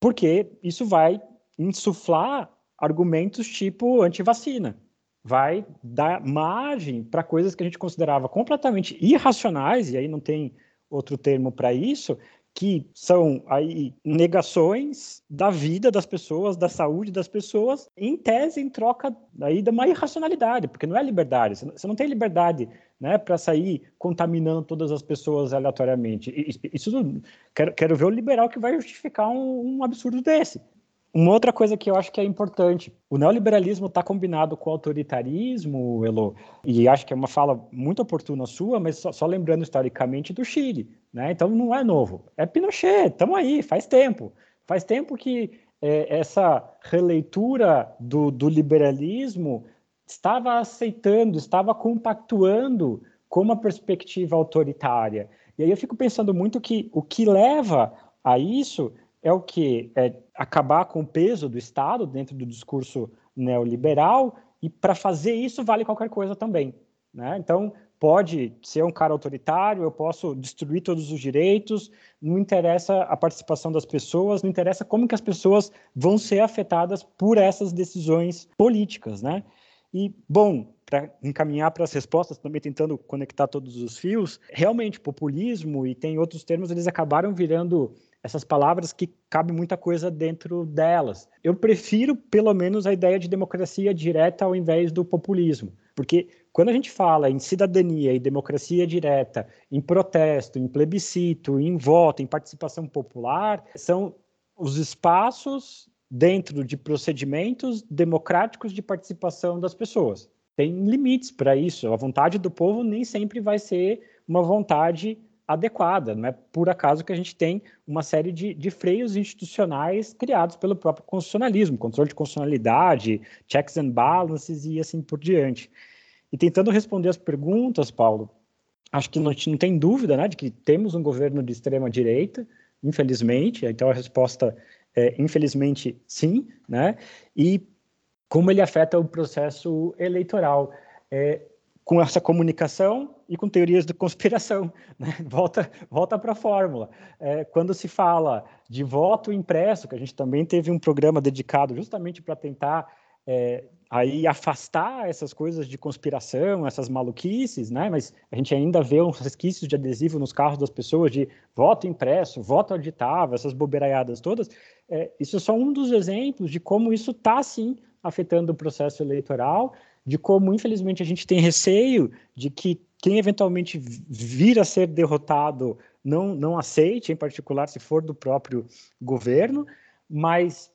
Porque isso vai insuflar argumentos tipo antivacina. Vai dar margem para coisas que a gente considerava completamente irracionais, e aí não tem outro termo para isso, que são aí negações da vida das pessoas, da saúde das pessoas, em tese, em troca aí de uma irracionalidade, porque não é liberdade. Você não tem liberdade né, para sair contaminando todas as pessoas aleatoriamente. Isso quero, quero ver o liberal que vai justificar um, um absurdo desse. Uma outra coisa que eu acho que é importante, o neoliberalismo está combinado com o autoritarismo, Elo, e acho que é uma fala muito oportuna sua, mas só, só lembrando historicamente do Chile, né? Então não é novo, é Pinochet, estamos aí, faz tempo, faz tempo que é, essa releitura do, do liberalismo estava aceitando, estava compactuando com uma perspectiva autoritária. E aí eu fico pensando muito que o que leva a isso é o que? É acabar com o peso do Estado dentro do discurso neoliberal, e para fazer isso vale qualquer coisa também. Né? Então, pode ser um cara autoritário, eu posso destruir todos os direitos, não interessa a participação das pessoas, não interessa como que as pessoas vão ser afetadas por essas decisões políticas, né? E, bom, para encaminhar para as respostas, também tentando conectar todos os fios, realmente, populismo e tem outros termos, eles acabaram virando essas palavras que cabe muita coisa dentro delas. Eu prefiro, pelo menos, a ideia de democracia direta ao invés do populismo, porque quando a gente fala em cidadania e democracia direta, em protesto, em plebiscito, em voto, em participação popular, são os espaços dentro de procedimentos democráticos de participação das pessoas. Tem limites para isso. A vontade do povo nem sempre vai ser uma vontade adequada. Não é por acaso que a gente tem uma série de, de freios institucionais criados pelo próprio constitucionalismo, controle de constitucionalidade, checks and balances e assim por diante. E tentando responder as perguntas, Paulo, acho que não, não tem dúvida né, de que temos um governo de extrema direita, infelizmente, então a resposta é, infelizmente, sim, né? E como ele afeta o processo eleitoral. É, com essa comunicação e com teorias de conspiração. Né? Volta, volta para a fórmula. É, quando se fala de voto impresso, que a gente também teve um programa dedicado justamente para tentar é, aí afastar essas coisas de conspiração, essas maluquices, né? Mas a gente ainda vê uns resquícios de adesivo nos carros das pessoas de voto impresso, voto auditável, essas bobeiraiadas todas. É, isso é só um dos exemplos de como isso está, sim, afetando o processo eleitoral de como, infelizmente, a gente tem receio de que quem eventualmente vir a ser derrotado não, não aceite, em particular se for do próprio governo, mas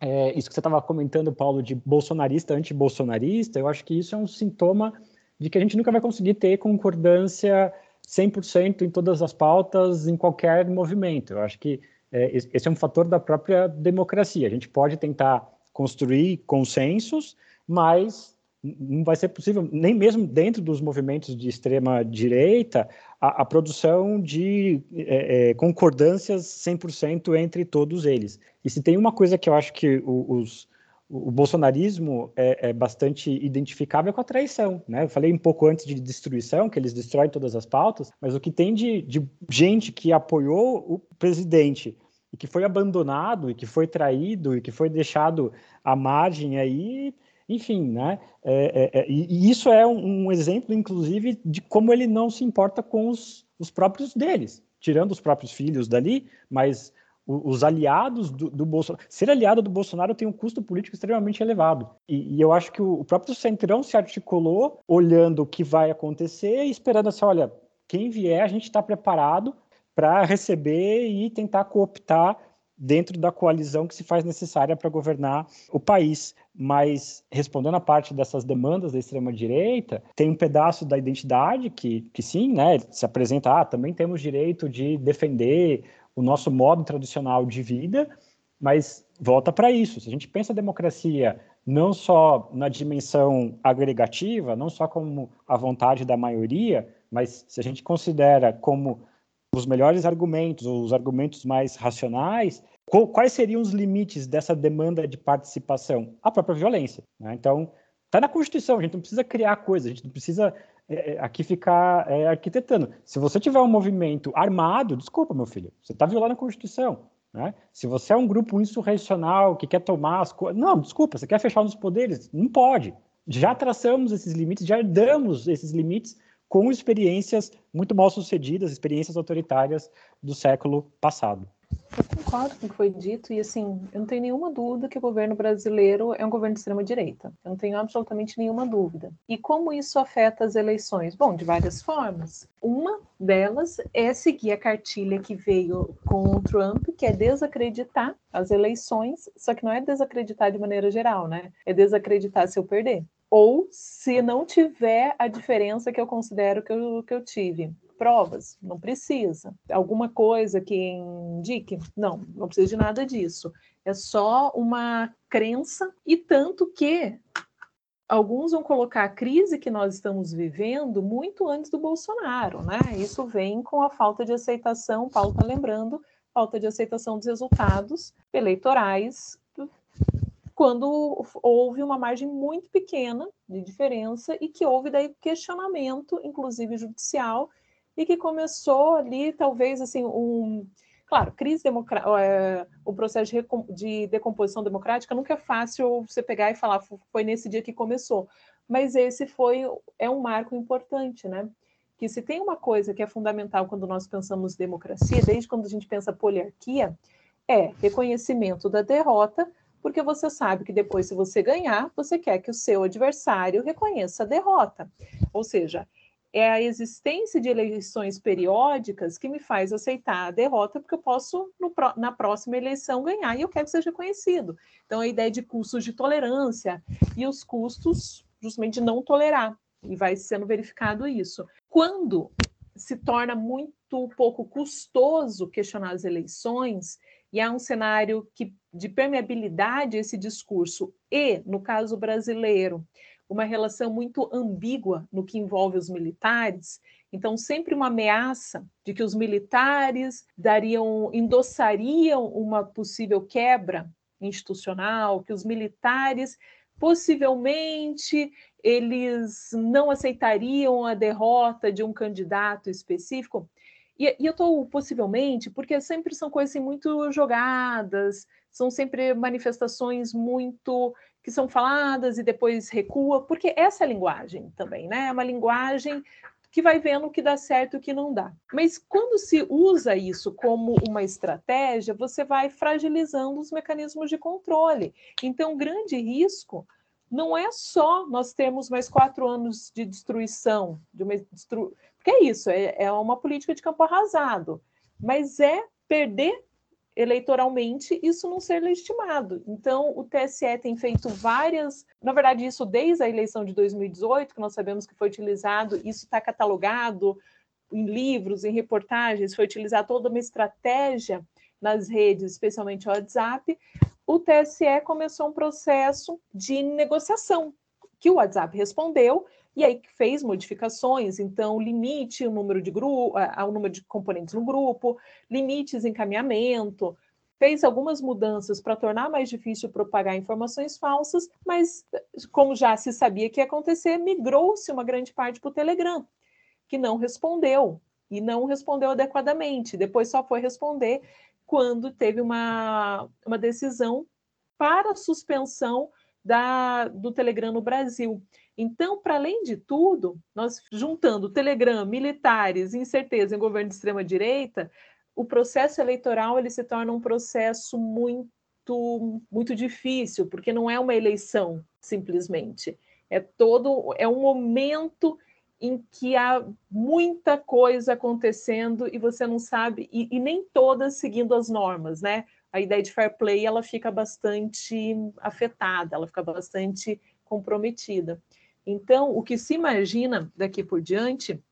é, isso que você estava comentando, Paulo, de bolsonarista, anti-bolsonarista, eu acho que isso é um sintoma de que a gente nunca vai conseguir ter concordância 100% em todas as pautas, em qualquer movimento. Eu acho que é, esse é um fator da própria democracia. A gente pode tentar construir consensos, mas não vai ser possível, nem mesmo dentro dos movimentos de extrema direita, a, a produção de é, é, concordâncias 100% entre todos eles. E se tem uma coisa que eu acho que os, o bolsonarismo é, é, bastante identificável com a traição. Né? Eu falei um pouco antes de destruição, que eles destroem todas as pautas, mas o que tem de, de gente que apoiou o presidente e que foi abandonado, e que foi traído, e que foi deixado à margem aí enfim, né? É, é, é, e isso é um, um, exemplo, inclusive, de como ele não se importa com os, os próprios deles, tirando os próprios filhos dali, mas o, os aliados do, do, Bolsonaro. Ser aliado do Bolsonaro tem um custo político extremamente elevado. E, e eu acho que o, o, próprio Centrão se articulou olhando o que vai acontecer e esperando assim: olha, quem vier, a gente está preparado para receber e tentar cooptar dentro da coalizão que se faz necessária para governar o país. Mas, respondendo a parte dessas demandas da extrema-direita, tem um pedaço da identidade que, que sim, né, se apresenta, ah, também temos direito de defender o nosso modo tradicional de vida, mas volta para isso. Se a gente pensa a democracia não só na dimensão agregativa, não só como a vontade da maioria, mas se a gente considera como os melhores argumentos, os argumentos mais racionais, quais seriam os limites dessa demanda de participação? A própria violência. Né? Então, está na Constituição, a gente não precisa criar coisa, a gente não precisa é, é, aqui ficar é, arquitetando. Se você tiver um movimento armado, desculpa, meu filho, você está violando a Constituição. Né? Se você é um grupo insurrecional que quer tomar as coisas. Não, desculpa, você quer fechar nos poderes? Não pode. Já traçamos esses limites, já damos esses limites com experiências muito mal sucedidas, experiências autoritárias do século passado. Eu concordo com o que foi dito e assim, eu não tenho nenhuma dúvida que o governo brasileiro é um governo de extrema direita. Eu não tenho absolutamente nenhuma dúvida. E como isso afeta as eleições? Bom, de várias formas. Uma delas é seguir a cartilha que veio com o Trump, que é desacreditar as eleições, só que não é desacreditar de maneira geral, né? É desacreditar se eu perder ou se não tiver a diferença que eu considero que eu, que eu tive. Provas? Não precisa. Alguma coisa que indique? Não, não precisa de nada disso. É só uma crença, e tanto que alguns vão colocar a crise que nós estamos vivendo muito antes do Bolsonaro, né? Isso vem com a falta de aceitação, Paulo está lembrando, falta de aceitação dos resultados eleitorais quando houve uma margem muito pequena de diferença e que houve daí questionamento, inclusive judicial, e que começou ali talvez assim um claro crise democrática é, o processo de, de, decomposição democrática nunca é fácil você pegar e falar foi nesse dia que começou. Mas esse foi é um marco importante né? Que se tem uma coisa que é fundamental quando nós pensamos democracia desde quando a gente pensa poliarquia é reconhecimento da derrota porque você sabe que depois, se você ganhar, você quer que o seu adversário reconheça a derrota. Ou seja, é a existência de eleições periódicas que me faz aceitar a derrota, porque eu posso, no, na próxima eleição, ganhar e eu quero que seja conhecido. Então, a ideia de custos de tolerância e os custos, justamente, de não tolerar, e vai sendo verificado isso. Quando se torna muito pouco custoso questionar as eleições, e há um cenário que, de permeabilidade a esse discurso, e, no caso brasileiro, uma relação muito ambígua no que envolve os militares. Então, sempre uma ameaça de que os militares dariam, endossariam uma possível quebra institucional, que os militares possivelmente eles não aceitariam a derrota de um candidato específico. E, e eu estou possivelmente, porque sempre são coisas assim, muito jogadas, são sempre manifestações muito que são faladas e depois recua, porque essa é a linguagem também, né? É uma linguagem que vai vendo o que dá certo e o que não dá. Mas quando se usa isso como uma estratégia, você vai fragilizando os mecanismos de controle. Então, o grande risco não é só nós termos mais quatro anos de destruição, de uma destru... porque é isso, é, é uma política de campo arrasado, mas é perder eleitoralmente isso não ser legitimado. Então, o TSE tem feito várias, na verdade, isso desde a eleição de 2018, que nós sabemos que foi utilizado, isso está catalogado em livros, em reportagens, foi utilizar toda uma estratégia nas redes, especialmente o WhatsApp. O TSE começou um processo de negociação, que o WhatsApp respondeu, e aí fez modificações, então limite o número de grupo, o número de componentes no grupo, limites encaminhamento, fez algumas mudanças para tornar mais difícil propagar informações falsas, mas como já se sabia que ia acontecer, migrou-se uma grande parte para o Telegram, que não respondeu e não respondeu adequadamente. Depois só foi responder quando teve uma, uma decisão para suspensão da, do Telegram no Brasil. Então, para além de tudo, nós juntando Telegram, militares, incerteza em governo de extrema direita, o processo eleitoral ele se torna um processo muito muito difícil, porque não é uma eleição simplesmente. É todo é um momento em que há muita coisa acontecendo e você não sabe e, e nem todas seguindo as normas, né? A ideia de fair play ela fica bastante afetada, ela fica bastante comprometida. Então, o que se imagina daqui por diante,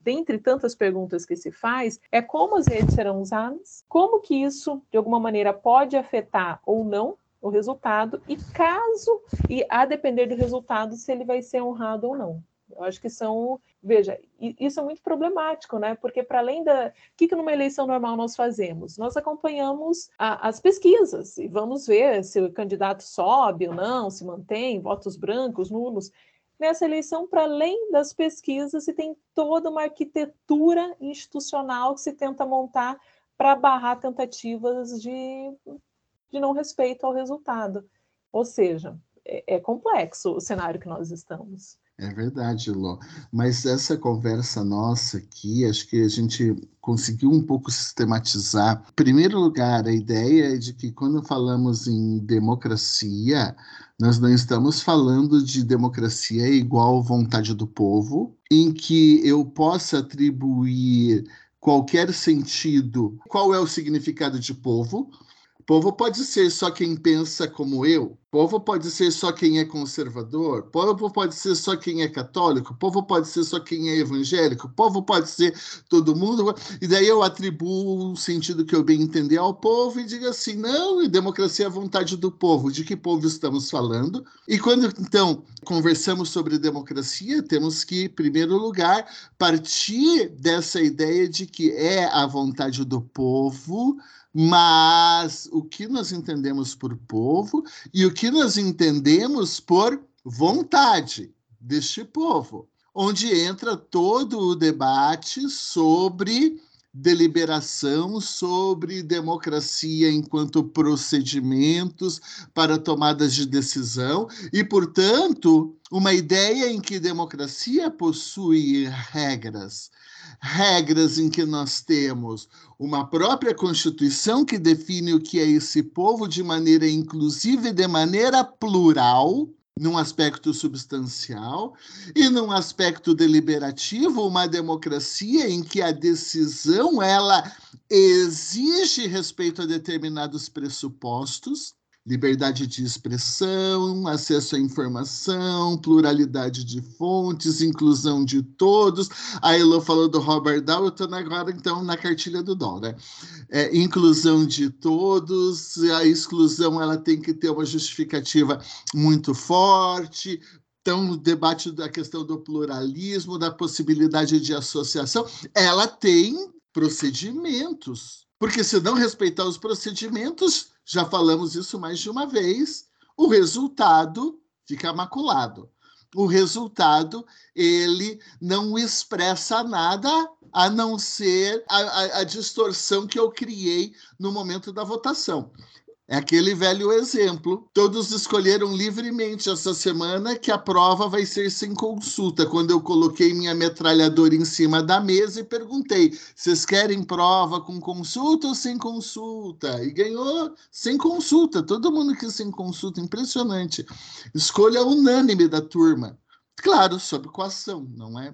dentre tantas perguntas que se faz, é como as redes serão usadas, como que isso, de alguma maneira, pode afetar ou não o resultado, e caso, e a depender do resultado, se ele vai ser honrado ou não. Eu acho que são, veja, isso é muito problemático, né? Porque para além da, o que, que numa eleição normal nós fazemos? Nós acompanhamos a, as pesquisas e vamos ver se o candidato sobe ou não, se mantém, votos brancos, nulos. Nessa eleição, para além das pesquisas, se tem toda uma arquitetura institucional que se tenta montar para barrar tentativas de, de não respeito ao resultado. Ou seja, é, é complexo o cenário que nós estamos. É verdade, Ló. Mas essa conversa nossa aqui, acho que a gente conseguiu um pouco sistematizar. Em primeiro lugar, a ideia é de que quando falamos em democracia, nós não estamos falando de democracia igual vontade do povo, em que eu possa atribuir qualquer sentido. Qual é o significado de povo? Povo pode ser só quem pensa como eu. Povo pode ser só quem é conservador. Povo pode ser só quem é católico. Povo pode ser só quem é evangélico. Povo pode ser todo mundo. E daí eu atribuo o sentido que eu bem entender ao povo e digo assim: não, democracia é a vontade do povo. De que povo estamos falando? E quando então conversamos sobre democracia, temos que, em primeiro lugar, partir dessa ideia de que é a vontade do povo mas o que nós entendemos por povo e o que nós entendemos por vontade deste povo, onde entra todo o debate sobre deliberação sobre democracia enquanto procedimentos para tomadas de decisão e, portanto, uma ideia em que democracia possui regras. Regras em que nós temos uma própria Constituição que define o que é esse povo de maneira inclusiva e de maneira plural, num aspecto substancial, e num aspecto deliberativo, uma democracia em que a decisão ela exige respeito a determinados pressupostos liberdade de expressão, acesso à informação, pluralidade de fontes, inclusão de todos. A Elo falou do Robert Dow, eu estou agora então na cartilha do Dow, né? É, inclusão de todos, a exclusão ela tem que ter uma justificativa muito forte, Então, o debate da questão do pluralismo, da possibilidade de associação, ela tem procedimentos. Porque se não respeitar os procedimentos, já falamos isso mais de uma vez, o resultado fica maculado. O resultado, ele não expressa nada a não ser a, a, a distorção que eu criei no momento da votação. É aquele velho exemplo. Todos escolheram livremente essa semana que a prova vai ser sem consulta. Quando eu coloquei minha metralhadora em cima da mesa e perguntei: vocês querem prova com consulta ou sem consulta? E ganhou sem consulta. Todo mundo quis sem consulta. Impressionante. Escolha unânime da turma. Claro, sob coação, não é?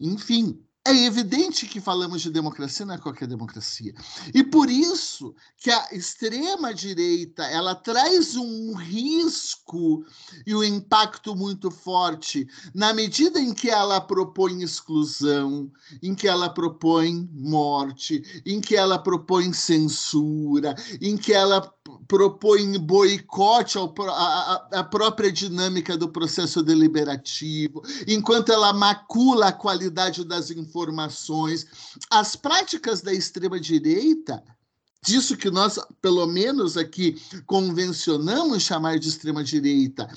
Enfim, é evidente que falamos de democracia, não é qualquer democracia. E por isso que a extrema-direita ela traz um risco e um impacto muito forte na medida em que ela propõe exclusão, em que ela propõe morte, em que ela propõe censura, em que ela propõe boicote à própria dinâmica do processo deliberativo, enquanto ela macula a qualidade das informações. As práticas da extrema-direita disso que nós, pelo menos aqui, convencionamos chamar de extrema-direita,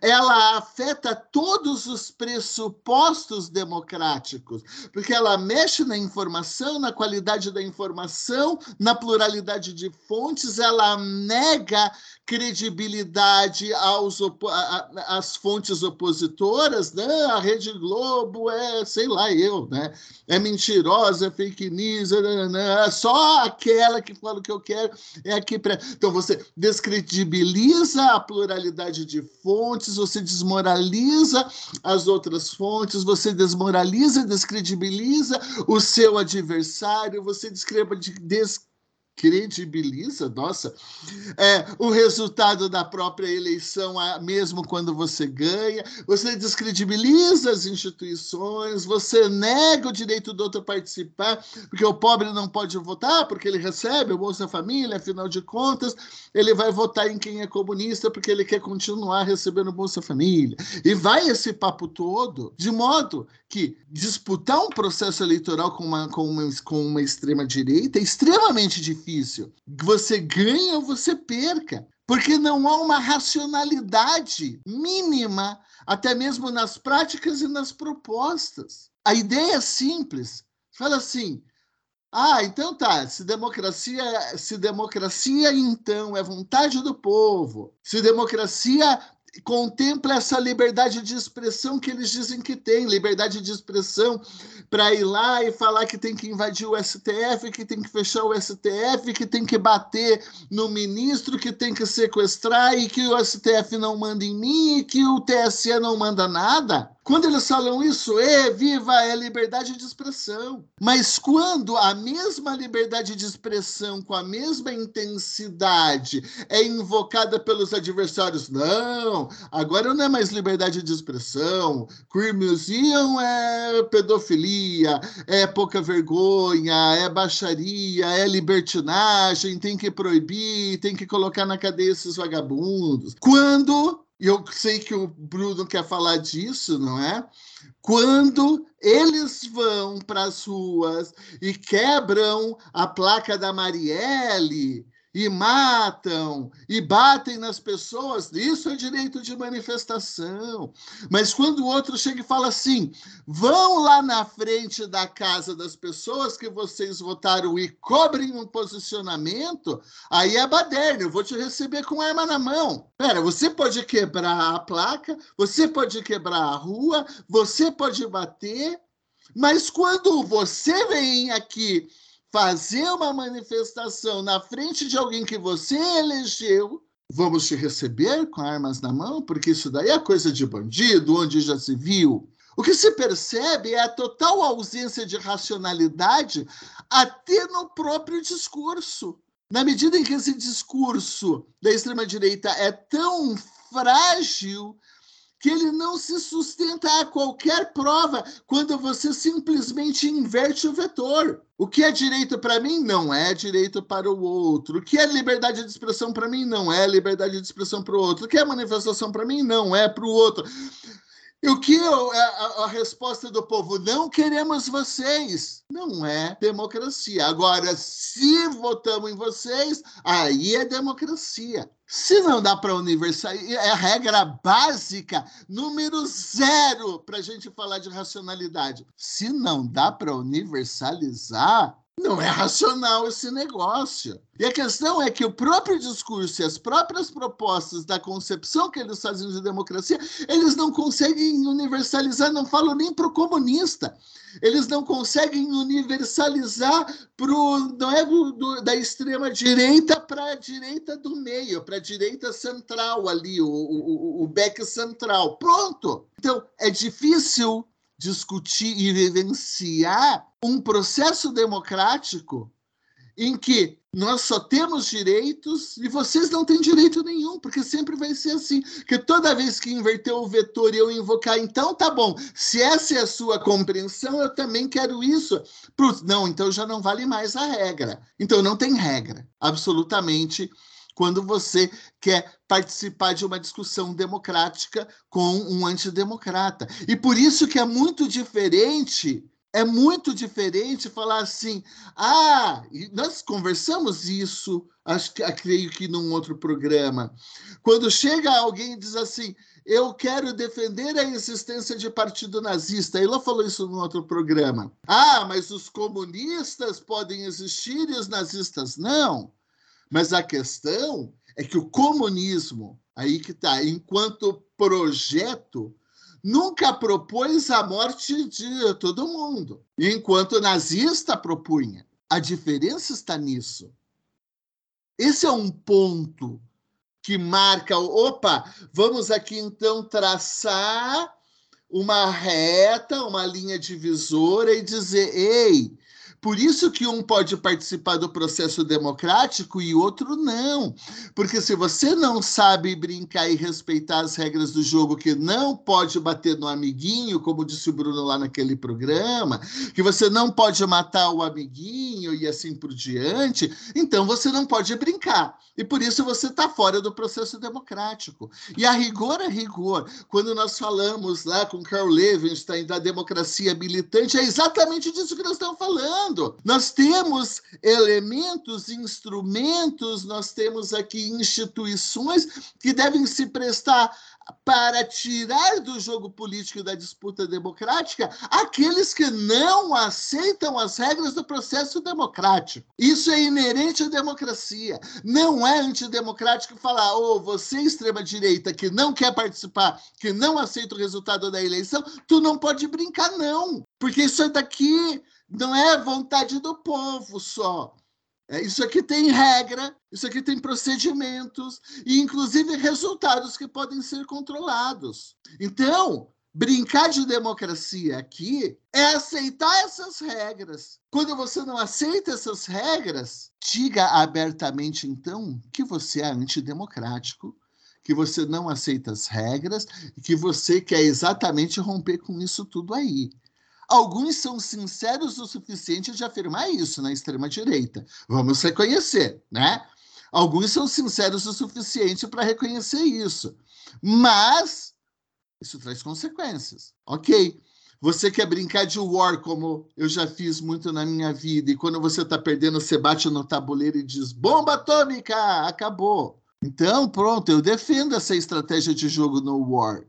ela afeta todos os pressupostos democráticos, porque ela mexe na informação, na qualidade da informação, na pluralidade de fontes, ela nega credibilidade aos às fontes opositoras, né? A Rede Globo é, sei lá, eu, né? É mentirosa, é fake news, é, né, né, é só aquela que fala o que eu quero é aqui para. Então você descredibiliza a pluralidade de fontes, você desmoraliza as outras fontes, você desmoraliza descredibiliza o seu adversário, você descreva de credibiliza, nossa, é, o resultado da própria eleição, mesmo quando você ganha, você descredibiliza as instituições, você nega o direito do outro participar, porque o pobre não pode votar, porque ele recebe o Bolsa Família, afinal de contas, ele vai votar em quem é comunista, porque ele quer continuar recebendo o Bolsa Família. E vai esse papo todo, de modo que disputar um processo eleitoral com uma, com uma, com uma extrema-direita é extremamente difícil. Você ganha ou você perca. Porque não há uma racionalidade mínima, até mesmo nas práticas e nas propostas. A ideia é simples. Fala assim: ah, então tá. Se democracia, se democracia então é vontade do povo, se democracia contempla essa liberdade de expressão que eles dizem que tem, liberdade de expressão para ir lá e falar que tem que invadir o STF, que tem que fechar o STF, que tem que bater no ministro, que tem que sequestrar e que o STF não manda em mim e que o TSE não manda nada. Quando eles falam isso, é viva é liberdade de expressão. Mas quando a mesma liberdade de expressão, com a mesma intensidade, é invocada pelos adversários, não, agora não é mais liberdade de expressão, queer museum é pedofilia, é pouca vergonha, é baixaria, é libertinagem, tem que proibir, tem que colocar na cadeia esses vagabundos. Quando e eu sei que o Bruno quer falar disso, não é? Quando eles vão para as ruas e quebram a placa da Marielle, e matam e batem nas pessoas, isso é direito de manifestação. Mas quando o outro chega e fala assim: vão lá na frente da casa das pessoas que vocês votaram e cobrem um posicionamento, aí é baderna, eu vou te receber com arma na mão. Pera, você pode quebrar a placa, você pode quebrar a rua, você pode bater, mas quando você vem aqui fazer uma manifestação na frente de alguém que você elegeu, vamos te receber com armas na mão, porque isso daí é coisa de bandido, onde já se viu. O que se percebe é a total ausência de racionalidade até no próprio discurso. Na medida em que esse discurso da extrema-direita é tão frágil, que ele não se sustenta a qualquer prova quando você simplesmente inverte o vetor. O que é direito para mim não é direito para o outro. O que é liberdade de expressão para mim não é liberdade de expressão para o outro. O que é manifestação para mim não é para o outro. E o que a, a, resposta do povo? Não queremos vocês. Não é democracia. Agora, se votamos em vocês, aí é democracia. Se não dá para universalizar, é a regra básica, número zero, para a gente falar de racionalidade. Se não dá para universalizar, não é racional esse negócio. E a questão é que o próprio discurso e as próprias propostas da concepção que eles fazem de democracia, eles não conseguem universalizar, não falo nem para o comunista. Eles não conseguem universalizar pro, não é do, da extrema direita para a direita do meio, para a direita central ali, o, o, o back central. Pronto! Então, é difícil discutir e vivenciar um processo democrático em que nós só temos direitos e vocês não têm direito nenhum, porque sempre vai ser assim. Que toda vez que inverter o vetor e eu invocar, então tá bom, se essa é a sua compreensão, eu também quero isso. Não, então já não vale mais a regra. Então não tem regra, absolutamente quando você quer participar de uma discussão democrática com um antidemocrata. E por isso que é muito diferente, é muito diferente falar assim: ah, nós conversamos isso, acho que creio que num outro programa. Quando chega alguém e diz assim, eu quero defender a existência de partido nazista. Ela falou isso num outro programa. Ah, mas os comunistas podem existir e os nazistas não. Mas a questão é que o comunismo, aí que está, enquanto projeto, nunca propôs a morte de todo mundo, enquanto o nazista propunha. A diferença está nisso. Esse é um ponto que marca, opa, vamos aqui então traçar uma reta, uma linha divisora e dizer, ei, por isso que um pode participar do processo democrático e outro não. Porque se você não sabe brincar e respeitar as regras do jogo, que não pode bater no amiguinho, como disse o Bruno lá naquele programa, que você não pode matar o amiguinho e assim por diante, então você não pode brincar. E por isso você está fora do processo democrático. E a rigor, a rigor, quando nós falamos lá com Carl Levenstein da democracia militante, é exatamente disso que nós estamos falando falando. Nós temos elementos, instrumentos, nós temos aqui instituições que devem se prestar para tirar do jogo político e da disputa democrática aqueles que não aceitam as regras do processo democrático. Isso é inerente à democracia. Não é antidemocrático falar, ô, oh, você extrema-direita que não quer participar, que não aceita o resultado da eleição, tu não pode brincar, não. Porque isso é daqui não é vontade do povo só. É, isso aqui tem regra, isso aqui tem procedimentos e, inclusive, resultados que podem ser controlados. Então, brincar de democracia aqui é aceitar essas regras. Quando você não aceita essas regras, diga abertamente, então, que você é antidemocrático, que você não aceita as regras e que você quer exatamente romper com isso tudo aí. Alguns são sinceros o suficiente de afirmar isso na extrema-direita. Vamos reconhecer, né? Alguns são sinceros o suficiente para reconhecer isso. Mas isso traz consequências. Ok. Você quer brincar de war, como eu já fiz muito na minha vida, e quando você está perdendo, você bate no tabuleiro e diz: bomba atômica! Acabou. Então, pronto, eu defendo essa estratégia de jogo no war.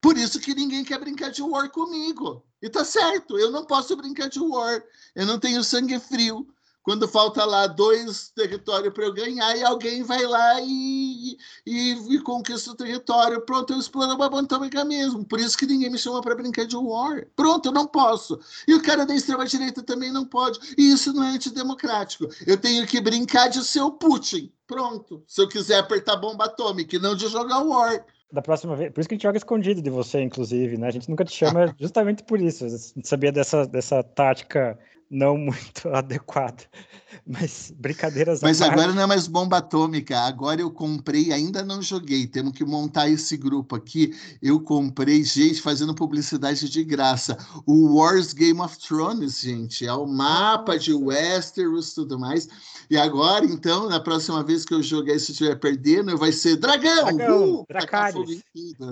Por isso que ninguém quer brincar de war comigo. E tá certo, eu não posso brincar de war. Eu não tenho sangue frio. Quando falta lá dois territórios para eu ganhar e alguém vai lá e, e, e, conquista o território, pronto, eu exploro uma atômica mesmo. Por isso que ninguém me chama para brincar de war. Pronto, eu não posso. E o cara da extrema-direita também não pode. E isso não é antidemocrático. Eu tenho que brincar de ser o Putin. Pronto. Se eu quiser apertar bomba atômica e não de jogar war da próxima vez. Por isso que a gente joga escondido de você, inclusive, né? A gente nunca te chama justamente por isso. A gente sabia dessa, dessa tática não muito adequada. Mas brincadeiras Mas agora não é mais bomba atômica. Agora eu comprei, ainda não joguei. Temos que montar esse grupo aqui. Eu comprei, gente, fazendo publicidade de graça. O Wars Game of Thrones, gente. É o mapa de Westeros e tudo mais. E agora, então, na próxima vez que eu jogar, se estiver perdendo, vai ser dragão! Dragão! Uh, Dracarys.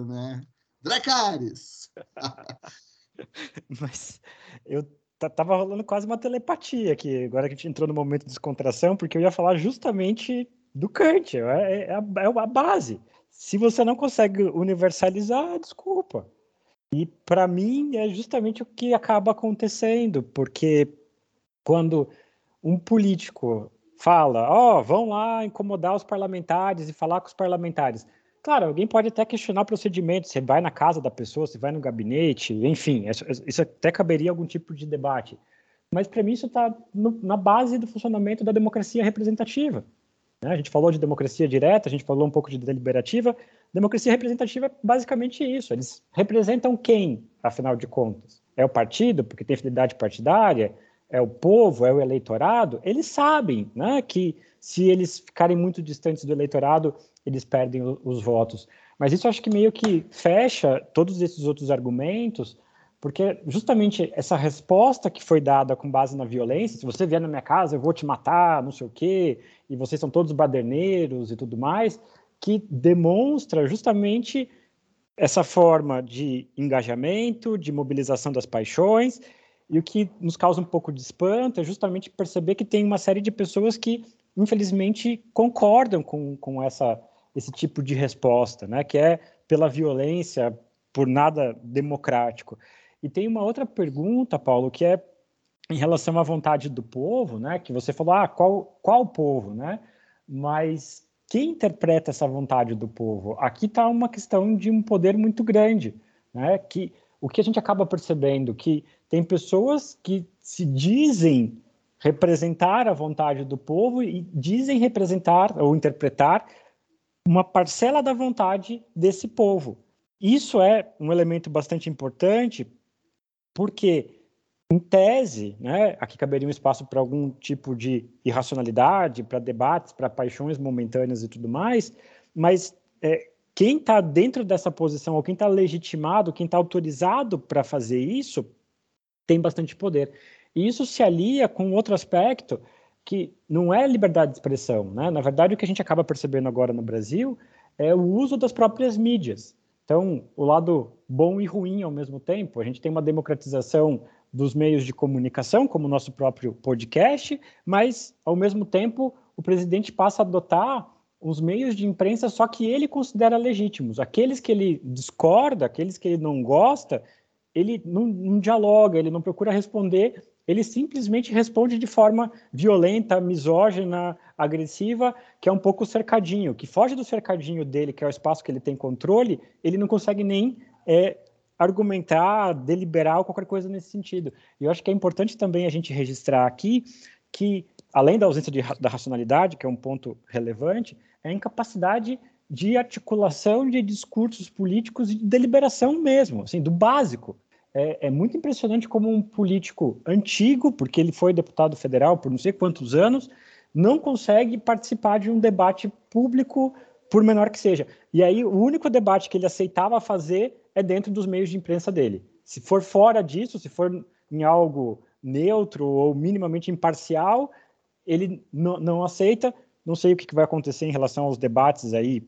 né? Dracarys! Mas eu tava rolando quase uma telepatia aqui, agora que a gente entrou no momento de descontração, porque eu ia falar justamente do Kant, é, é, é, a, é a base. Se você não consegue universalizar, desculpa. E para mim é justamente o que acaba acontecendo, porque quando um político fala, ó, oh, vão lá incomodar os parlamentares e falar com os parlamentares. Claro, alguém pode até questionar o procedimento, você vai na casa da pessoa, você vai no gabinete, enfim, isso até caberia algum tipo de debate. Mas para mim isso está na base do funcionamento da democracia representativa. Né? A gente falou de democracia direta, a gente falou um pouco de deliberativa. Democracia representativa é basicamente isso. Eles representam quem, afinal de contas? É o partido, porque tem fidelidade partidária? É o povo? É o eleitorado? Eles sabem né, que se eles ficarem muito distantes do eleitorado, eles perdem os votos. Mas isso acho que meio que fecha todos esses outros argumentos, porque justamente essa resposta que foi dada com base na violência, se você vier na minha casa, eu vou te matar, não sei o quê, e vocês são todos baderneiros e tudo mais, que demonstra justamente essa forma de engajamento, de mobilização das paixões, e o que nos causa um pouco de espanto é justamente perceber que tem uma série de pessoas que, infelizmente, concordam com, com essa esse tipo de resposta, né? Que é pela violência, por nada democrático. E tem uma outra pergunta, Paulo, que é em relação à vontade do povo, né? Que você falou, ah, qual qual povo, né? Mas quem interpreta essa vontade do povo? Aqui está uma questão de um poder muito grande, né? Que o que a gente acaba percebendo que tem pessoas que se dizem representar a vontade do povo e dizem representar ou interpretar uma parcela da vontade desse povo. Isso é um elemento bastante importante, porque, em tese, né, aqui caberia um espaço para algum tipo de irracionalidade, para debates, para paixões momentâneas e tudo mais, mas é, quem está dentro dessa posição, ou quem está legitimado, quem está autorizado para fazer isso, tem bastante poder. E isso se alia com outro aspecto que não é liberdade de expressão, né? Na verdade, o que a gente acaba percebendo agora no Brasil é o uso das próprias mídias. Então, o lado bom e ruim ao mesmo tempo. A gente tem uma democratização dos meios de comunicação, como o nosso próprio podcast, mas, ao mesmo tempo, o presidente passa a adotar os meios de imprensa só que ele considera legítimos. Aqueles que ele discorda, aqueles que ele não gosta, ele não, não dialoga, ele não procura responder ele simplesmente responde de forma violenta, misógina, agressiva, que é um pouco o cercadinho, que foge do cercadinho dele, que é o espaço que ele tem controle, ele não consegue nem é, argumentar, deliberar ou qualquer coisa nesse sentido. E eu acho que é importante também a gente registrar aqui que, além da ausência de, da racionalidade, que é um ponto relevante, é a incapacidade de articulação de discursos políticos e de deliberação mesmo, assim, do básico é, é, muito impressionante como um político antigo, porque ele foi deputado federal por não sei quantos anos, não consegue participar de um debate público, por menor que seja. E aí, o único debate que ele aceitava fazer é dentro dos meios de imprensa dele. Se for fora disso, se for em algo neutro ou minimamente imparcial, ele não aceita. Não sei o que vai acontecer em relação aos debates aí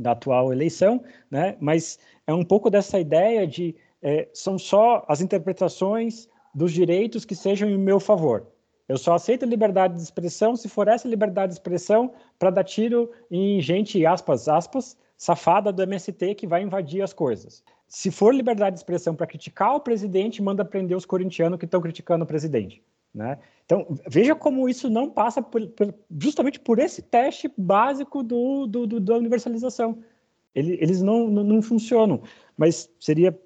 da atual eleição, né? Mas é um pouco dessa ideia de é, são só as interpretações dos direitos que sejam em meu favor. Eu só aceito liberdade de expressão se for essa liberdade de expressão para dar tiro em gente, aspas, aspas, safada do MST que vai invadir as coisas. Se for liberdade de expressão para criticar o presidente, manda prender os corintianos que estão criticando o presidente. Né? Então, veja como isso não passa por, por, justamente por esse teste básico do, do, do da universalização. Ele, eles não, não, não funcionam, mas seria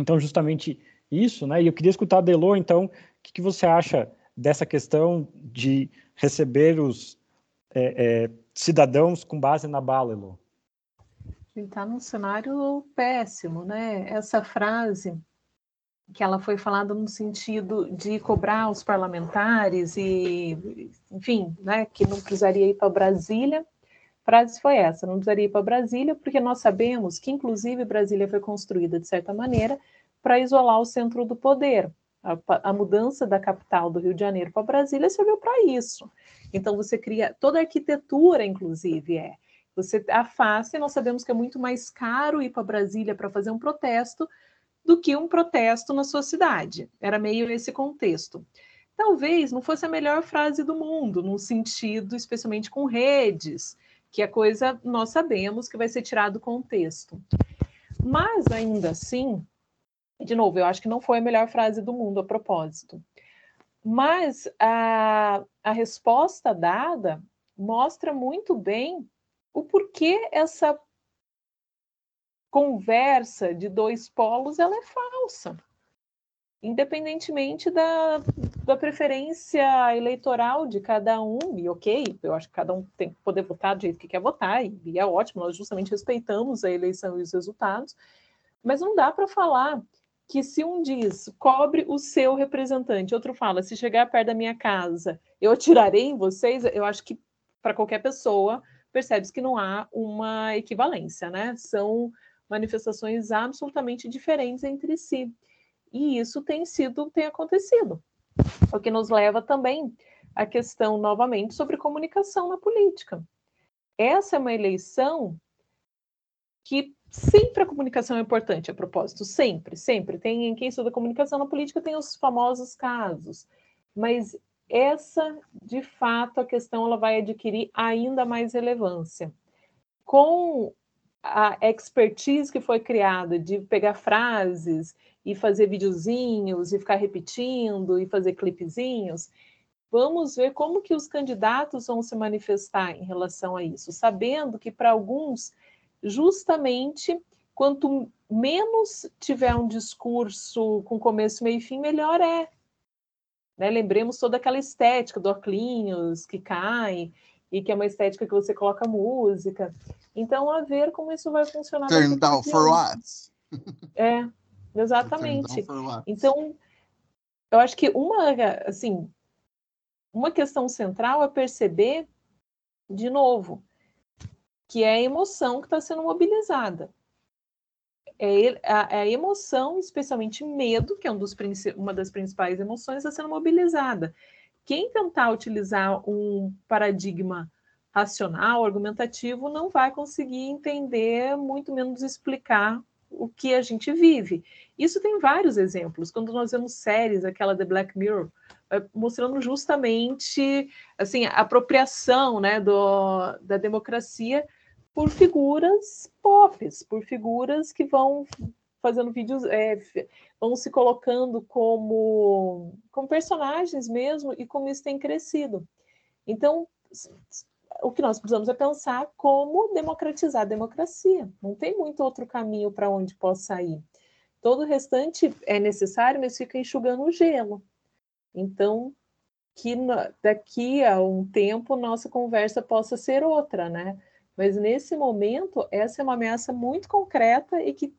então, justamente isso, né? E eu queria escutar a Delô, então, o que, que você acha dessa questão de receber os é, é, cidadãos com base na bala, Elô? Ele está num cenário péssimo, né? Essa frase que ela foi falada no sentido de cobrar os parlamentares e, enfim, né, que não precisaria ir para Brasília. Frase foi essa: não precisaria ir para Brasília, porque nós sabemos que, inclusive, Brasília foi construída de certa maneira para isolar o centro do poder. A, a, mudança da capital do Rio de Janeiro para Brasília serviu para isso. Então, você cria toda a arquitetura, inclusive, é. Você afasta e nós sabemos que é muito mais caro ir para Brasília para fazer um protesto do que um protesto na sua cidade. Era meio esse contexto. Talvez não fosse a melhor frase do mundo, no sentido, especialmente com redes, que a coisa nós sabemos que vai ser tirado do contexto. Mas ainda assim, de novo, eu acho que não foi a melhor frase do mundo a propósito. Mas a, a resposta dada mostra muito bem o porquê essa conversa de dois polos ela é falsa. Independentemente da, da preferência eleitoral de cada um, e ok, eu acho que cada um tem que poder votar do jeito que quer votar, e, e é ótimo, nós justamente respeitamos a eleição e os resultados, mas não dá para falar que se um diz cobre o seu representante, outro fala se chegar perto da minha casa eu atirarei em vocês, eu acho que para qualquer pessoa percebe-se que não há uma equivalência, né? São manifestações absolutamente diferentes entre si. E isso tem sido, tem acontecido. O que nos leva também à questão, novamente, sobre comunicação na política. Essa é uma eleição que sempre a comunicação é importante, a propósito, sempre, sempre. Tem em quem estuda comunicação na política tem os famosos casos, mas essa, de fato, a questão ela vai adquirir ainda mais relevância. Com a expertise que foi criada de pegar frases e fazer videozinhos e ficar repetindo e fazer clipezinhos, vamos ver como que os candidatos vão se manifestar em relação a isso, sabendo que para alguns, justamente quanto menos tiver um discurso com começo, meio e fim, melhor é. Né? Lembremos toda aquela estética do Oclinhos que cai, e que é uma estética que você coloca música. Então, a ver como isso vai funcionar. Turn down for what? É, exatamente. Então, eu acho que uma, assim, uma questão central é perceber, de novo, que é a emoção que está sendo mobilizada é a, é a, emoção, especialmente medo, que é um dos, uma das principais emoções, está sendo mobilizada. Quem tentar utilizar um paradigma racional, argumentativo, não vai conseguir entender, muito menos explicar o que a gente vive. Isso tem vários exemplos. Quando nós vemos séries, aquela The Black Mirror, é, mostrando justamente assim a apropriação né, do, da democracia por figuras pop, por figuras que vão fazendo vídeos, é, vão se colocando como, como personagens mesmo, e como isso tem crescido. Então, o que nós precisamos é pensar como democratizar a democracia. Não tem muito outro caminho para onde possa ir. Todo o restante é necessário, mas fica enxugando o gelo. Então, que daqui a um tempo nossa conversa possa ser outra, né? Mas nesse momento, essa é uma ameaça muito concreta e que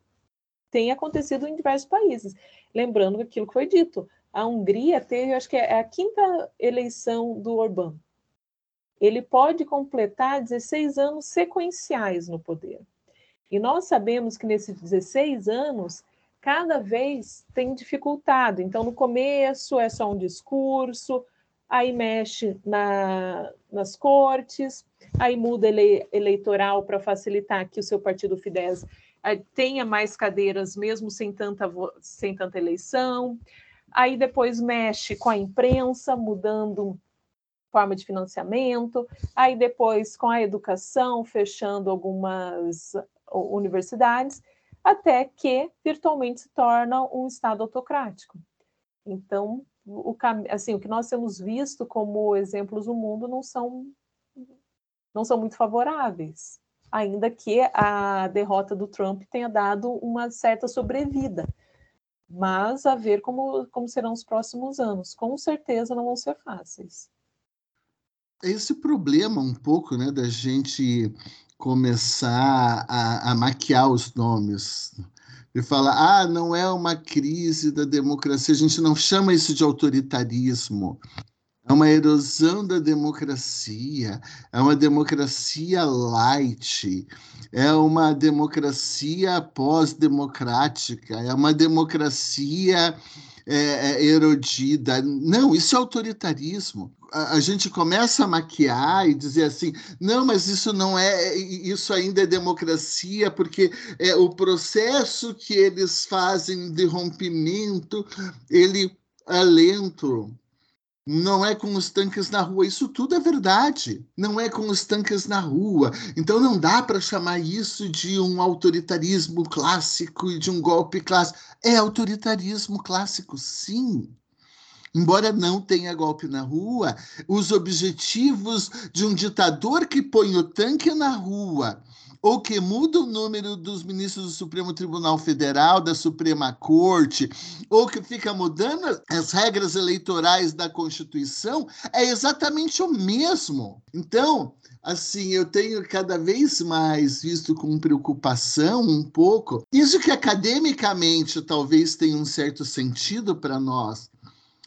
tem acontecido em diversos países. Lembrando aquilo que foi dito, a Hungria teve, acho que é a quinta eleição do Orbán. Ele pode completar 16 anos sequenciais no poder. E nós sabemos que nesses 16 anos, cada vez tem dificultado. Então, no começo é só um discurso, aí mexe na, nas cortes, aí muda ele, eleitoral para facilitar que o seu partido Fidesz eh, tenha mais cadeiras, mesmo sem tanta, sem tanta eleição. Aí depois mexe com a imprensa, mudando forma de financiamento. Aí depois com a educação, fechando algumas universidades, até que virtualmente se torna um Estado autocrático. Então, o, assim, o que nós temos visto como exemplos no mundo não são, não são muito favoráveis, ainda que a derrota do Trump tenha dado uma certa sobrevida. Mas a ver como, como serão os próximos anos. Com certeza não vão ser fáceis. Esse problema um pouco né, da gente começar a, a maquiar os nomes e fala: ah, não é uma crise da democracia, a gente não chama isso de autoritarismo. É uma erosão da democracia, é uma democracia light, é uma democracia pós-democrática, é uma democracia é, é, erodida. Não, isso é autoritarismo. A, a, gente começa a maquiar e dizer assim, não, mas isso não é, isso ainda é democracia, porque é o processo que eles fazem de rompimento, ele é lento, não é com os tanques na rua. Isso tudo é verdade. Não é com os tanques na rua. Então não dá para chamar isso de um autoritarismo clássico e de um golpe clássico. É autoritarismo clássico, sim. Embora não tenha golpe na rua, os objetivos de um ditador que põe o tanque na rua ou que muda o número dos ministros do Supremo Tribunal Federal, da Suprema Corte, ou que fica mudando as regras eleitorais da Constituição, é exatamente o mesmo. Então, assim, eu tenho cada vez mais visto com preocupação um pouco, isso que academicamente talvez tenha um certo sentido para nós,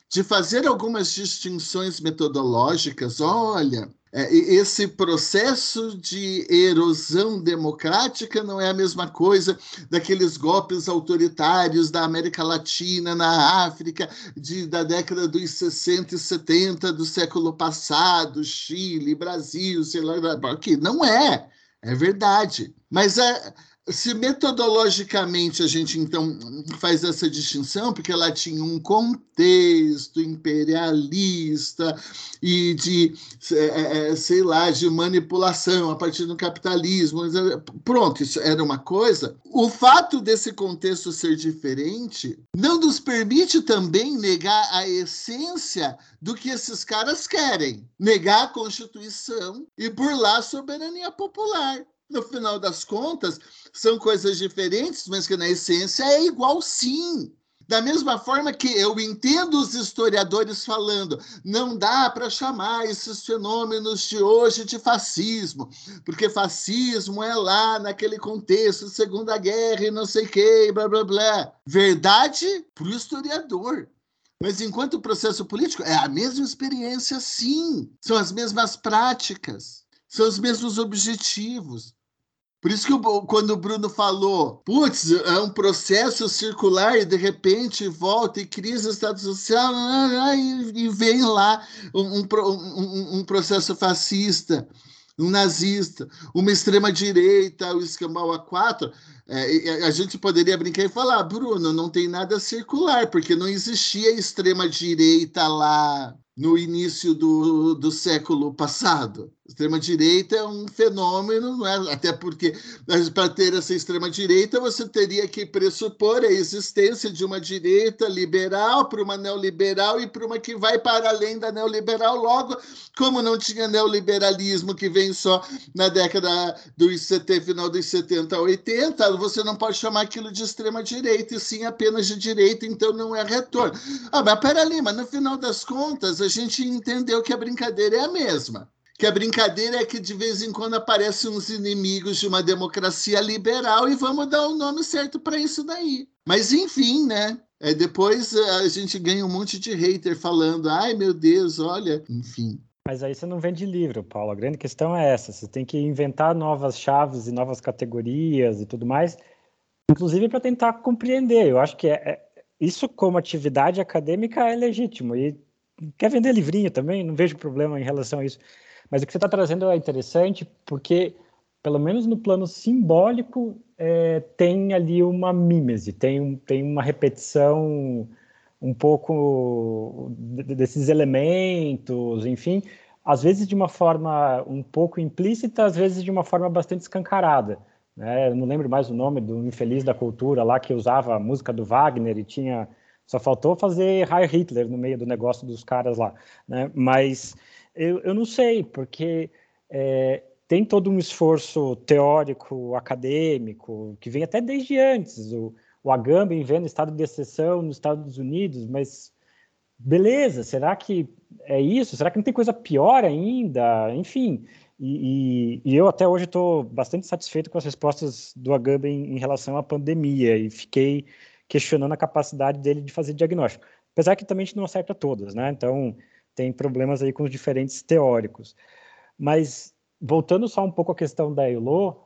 de fazer algumas distinções metodológicas. Olha, esse processo de erosão democrática não é a mesma coisa daqueles golpes autoritários da América Latina, na África, de, da década dos 60 e 70 do século passado, Chile, Brasil, sei lá, que não é, é verdade. Mas é, se metodologicamente a gente então faz essa distinção, porque ela tinha um contexto imperialista e de, é, é, sei lá, de manipulação a partir do capitalismo, pronto, isso era uma coisa. O fato desse contexto ser diferente não nos permite também negar a essência do que esses caras querem, negar a Constituição e burlar a soberania popular no final das contas, são coisas diferentes, mas que na essência é igual sim. Da mesma forma que eu entendo os historiadores falando, não dá para chamar esses fenômenos de hoje de fascismo, porque fascismo é lá naquele contexto, Segunda Guerra e não sei o que, blá blá blá. Verdade para o historiador. Mas enquanto processo político, é a mesma experiência, sim. São as mesmas práticas são os mesmos objetivos. Por isso que quando o Bruno falou, putz, é um processo circular e de repente volta e crise Estado Social, e vem lá um, um, um processo fascista, um nazista, uma extrema-direita, o escambau A4, é, a gente poderia brincar e falar, Bruno, não tem nada circular, porque não existia extrema-direita lá no início do, do século passado. Extrema-direita é um fenômeno, não é? até porque para ter essa extrema-direita você teria que pressupor a existência de uma direita liberal para uma neoliberal e para uma que vai para além da neoliberal. Logo, como não tinha neoliberalismo que vem só na década dos 70, final dos 70, 80, você não pode chamar aquilo de extrema-direita, e sim apenas de direita, então não é retorno. Ah, mas peraí, mas no final das contas, a gente entendeu que a brincadeira é a mesma que a brincadeira é que de vez em quando aparecem uns inimigos de uma democracia liberal e vamos dar o nome certo para isso daí. Mas enfim, né? É, depois eh, a gente ganha um monte de hater falando, ai meu Deus, olha, enfim. Mas aí você não vende livro, Paulo. A grande questão é essa: você tem que inventar novas chaves e novas categorias e tudo mais, inclusive para tentar compreender. Eu acho que é, é, isso, como atividade acadêmica, é legítimo. E quer vender livrinho também, não vejo problema em relação a isso. Mas o que você está trazendo é interessante porque, pelo menos no plano simbólico, é, tem ali uma mímese, tem, tem uma repetição um pouco desses elementos, enfim, às vezes de uma forma um pouco implícita, às vezes de uma forma bastante escancarada. Né? Eu não lembro mais o nome do infeliz da cultura lá que usava a música do Wagner e tinha só faltou fazer Heil Hitler no meio do negócio dos caras lá, né? Mas eu, eu não sei, porque é, tem todo um esforço teórico, acadêmico, que vem até desde antes. O, o Agamben vendo estado de exceção nos Estados Unidos, mas beleza, será que é isso? Será que não tem coisa pior ainda? Enfim, e, e, e eu até hoje estou bastante satisfeito com as respostas do Agamben em relação à pandemia e fiquei questionando a capacidade dele de fazer diagnóstico. Apesar que também a gente não acerta todas, né? Então, tem problemas aí com os diferentes teóricos. Mas, voltando só um pouco à questão da ELO,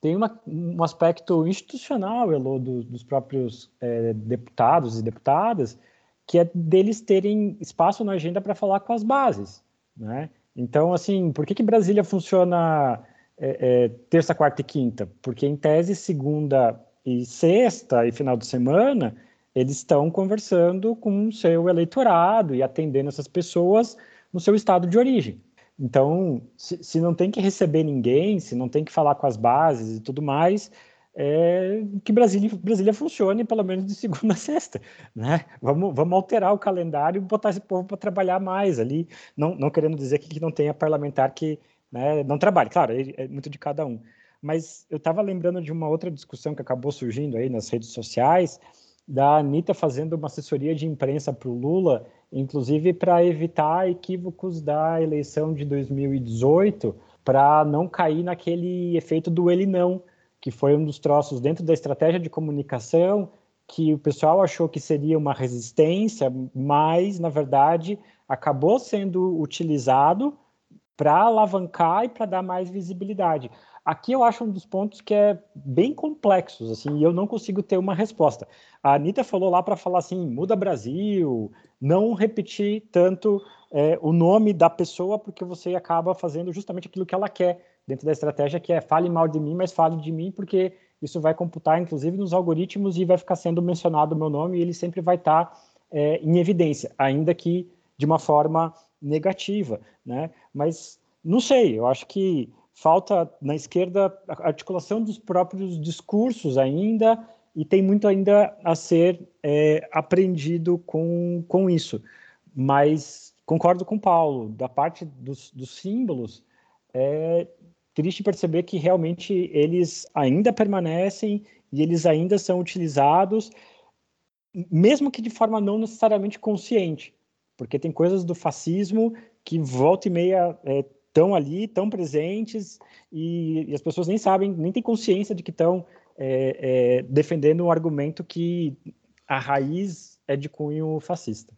tem uma, um aspecto institucional, ELO, do, dos próprios é, deputados e deputadas, que é deles terem espaço na agenda para falar com as bases, né? Então, assim, por que, que Brasília funciona é, é, terça, quarta e quinta? Porque, em tese, segunda e sexta e final de semana, eles estão conversando com o seu eleitorado e atendendo essas pessoas no seu estado de origem. Então, se, se não tem que receber ninguém, se não tem que falar com as bases e tudo mais, é, que Brasília, Brasília funcione pelo menos de segunda a sexta, né? Vamos, vamos alterar o calendário e botar esse povo para trabalhar mais ali, não, não querendo dizer que, não tenha parlamentar que né, não trabalhe, claro, é, é muito de cada um. Mas eu estava lembrando de uma outra discussão que acabou surgindo aí nas redes sociais, da Anitta fazendo uma assessoria de imprensa para o Lula, inclusive para evitar equívocos da eleição de 2018, para não cair naquele efeito do ele não, que foi um dos troços dentro da estratégia de comunicação que o pessoal achou que seria uma resistência, mas na verdade acabou sendo utilizado para alavancar e para dar mais visibilidade. Aqui eu acho um dos pontos que é bem complexos, assim, e eu não consigo ter uma resposta. A Anitta falou lá para falar assim, muda Brasil, não repetir tanto é, o nome da pessoa, porque você acaba fazendo justamente aquilo que ela quer dentro da estratégia, que é fale mal de mim, mas fale de mim, porque isso vai computar, inclusive, nos algoritmos e vai ficar sendo mencionado o meu nome e ele sempre vai estar tá, é, em evidência, ainda que de uma forma negativa, né? Mas não sei, eu acho que falta na esquerda articulação dos próprios discursos ainda e tem muito ainda a ser é, aprendido com, com isso. Mas concordo com o Paulo, da parte dos, dos símbolos, é, triste perceber que realmente eles ainda permanecem e eles ainda são utilizados, mesmo que de forma não necessariamente consciente, porque tem coisas do fascismo que volta e meia estão ali, estão presentes e, e, as pessoas nem sabem, nem têm consciência de que estão é, é, defendendo um argumento que a raiz é de cunho fascista.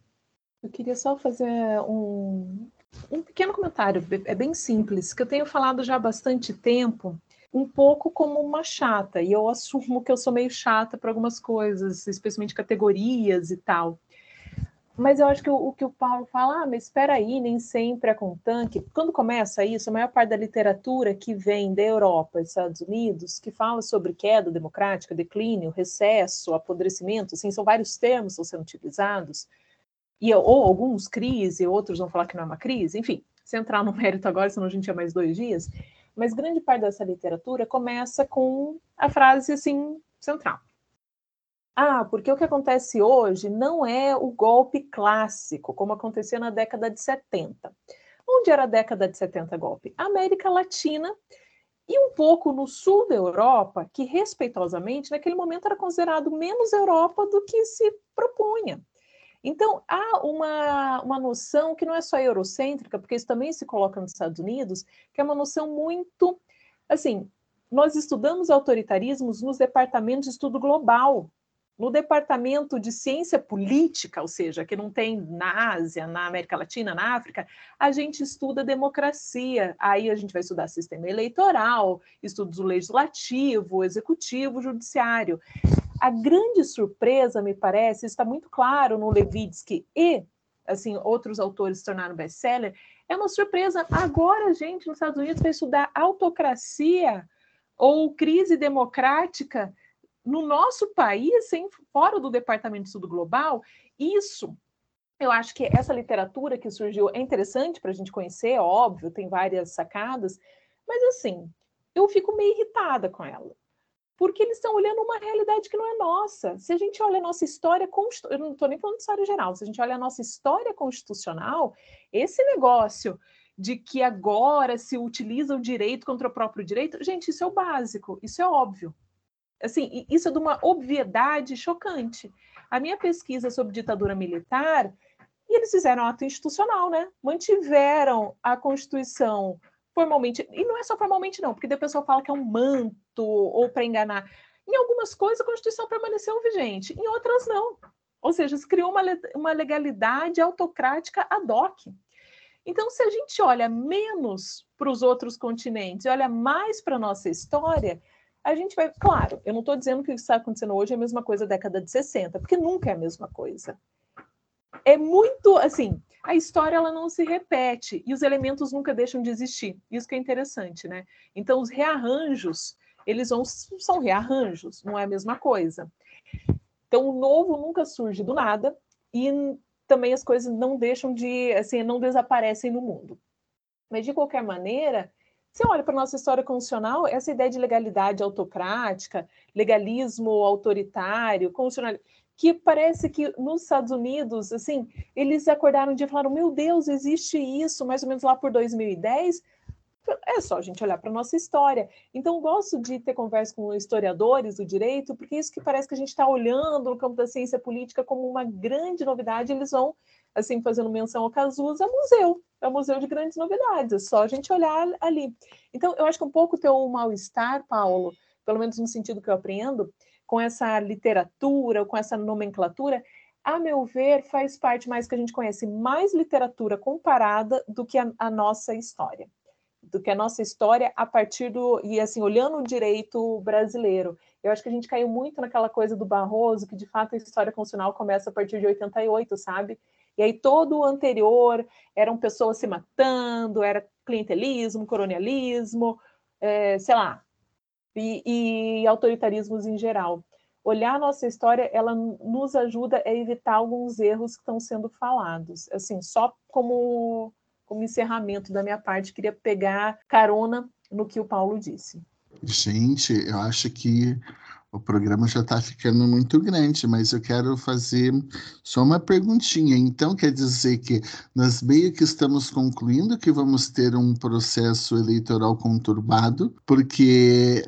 Eu queria só fazer um, um pequeno comentário, é bem simples, que eu tenho falado já há bastante tempo, um pouco como uma chata, e eu assumo que eu sou meio chata para algumas coisas, especialmente categorias e tal. Mas eu acho que o, o, que o Paulo fala, ah, mas espera aí, nem sempre é com tanque. Quando começa isso, a maior parte da literatura que vem da Europa e dos Estados Unidos, que fala sobre queda democrática, declínio, recesso, apodrecimento, assim, são vários termos que estão sendo utilizados, e, ou alguns crise, outros vão falar que não é uma crise, enfim, se entrar no mérito agora, senão a gente tinha mais dois dias, mas grande parte dessa literatura começa com a frase assim central. Ah, porque o que acontece hoje não é o golpe clássico, como acontecia na década de 70. Onde era a década de 70 golpe? América Latina e um pouco no sul da Europa, que respeitosamente naquele momento era considerado menos Europa do que se propunha. Então, há uma, uma noção que não é só eurocêntrica, porque isso também se coloca nos Estados Unidos, que é uma noção muito. Assim, nós estudamos autoritarismos nos departamentos de estudo global. No departamento de ciência política, ou seja, que não tem na Ásia, na América Latina, na África, a gente estuda democracia. Aí a gente vai estudar sistema eleitoral, estudos do legislativo, executivo, judiciário. A grande surpresa, me parece, está muito claro no Levitsky e assim outros autores se tornaram best-seller, é uma surpresa. Agora a gente nos Estados Unidos vai estudar autocracia ou crise democrática no nosso país, sem fora do Departamento de Estudo Global. Isso eu acho que essa literatura que surgiu é interessante para a gente conhecer, óbvio, tem várias sacadas, mas assim, eu fico meio irritada com ela porque eles estão olhando uma realidade que não é nossa. Se a gente olha a nossa história, eu não estou nem falando de história geral, se a gente olha a nossa história constitucional, esse negócio de que agora se utiliza o direito contra o próprio direito, gente, isso é o básico, isso é óbvio. Assim, isso é de uma obviedade chocante. A minha pesquisa sobre ditadura militar, e eles fizeram ato institucional, né? Mantiveram a Constituição formalmente, e não é só formalmente não, porque depois o pessoal fala que é um manto ou para enganar. Em algumas coisas a Constituição permaneceu vigente, em outras não. Ou seja, se criou uma, uma legalidade autocrática ad hoc. Então, se a gente olha menos para os outros continentes e olha mais para a nossa história, a gente vai. Claro, eu não estou dizendo que o que está acontecendo hoje é a mesma coisa da década de 60, porque nunca é a mesma coisa. é muito assim, a história ela não se repete e os elementos nunca deixam de existir. Isso que é interessante, né? Então os rearranjos, eles vão, são rearranjos, não é a mesma coisa. Então o novo nunca surge do nada e também as coisas não deixam de, assim, não desaparecem no mundo. Mas de qualquer maneira, você olha para a nossa história constitucional, essa ideia de legalidade autocrática, legalismo autoritário, constitucional, que parece que nos Estados Unidos, assim, eles acordaram um dia e falaram: meu Deus, existe isso, mais ou menos lá por 2010. É só a gente olhar para a nossa história. Então, eu gosto de ter conversa com historiadores do direito, porque isso que parece que a gente está olhando no campo da ciência política como uma grande novidade, eles vão, assim, fazendo menção ao Cazuza, museu. É um museu de grandes novidades, é só a gente olhar ali. Então, eu acho que um pouco teu mal-estar, Paulo, pelo menos no sentido que eu aprendo, com essa literatura, com essa nomenclatura, a meu ver, faz parte mais que a gente conhece mais literatura comparada do que a, a, nossa história. Do que a nossa história a partir do. E assim, olhando o direito brasileiro. Eu acho que a gente caiu muito naquela coisa do Barroso, que de fato a história constitucional começa a partir de 88, sabe? E aí todo o anterior eram pessoas se matando, era clientelismo, colonialismo, é, sei lá, e, e autoritarismos em geral. Olhar a nossa história, ela nos ajuda a evitar alguns erros que estão sendo falados. Assim, só como, como encerramento da minha parte, queria pegar carona no que o Paulo disse. Gente, eu acho que o programa já está ficando muito grande, mas eu quero fazer só uma perguntinha. Então, quer dizer que nós meio que estamos concluindo que vamos ter um processo eleitoral conturbado, porque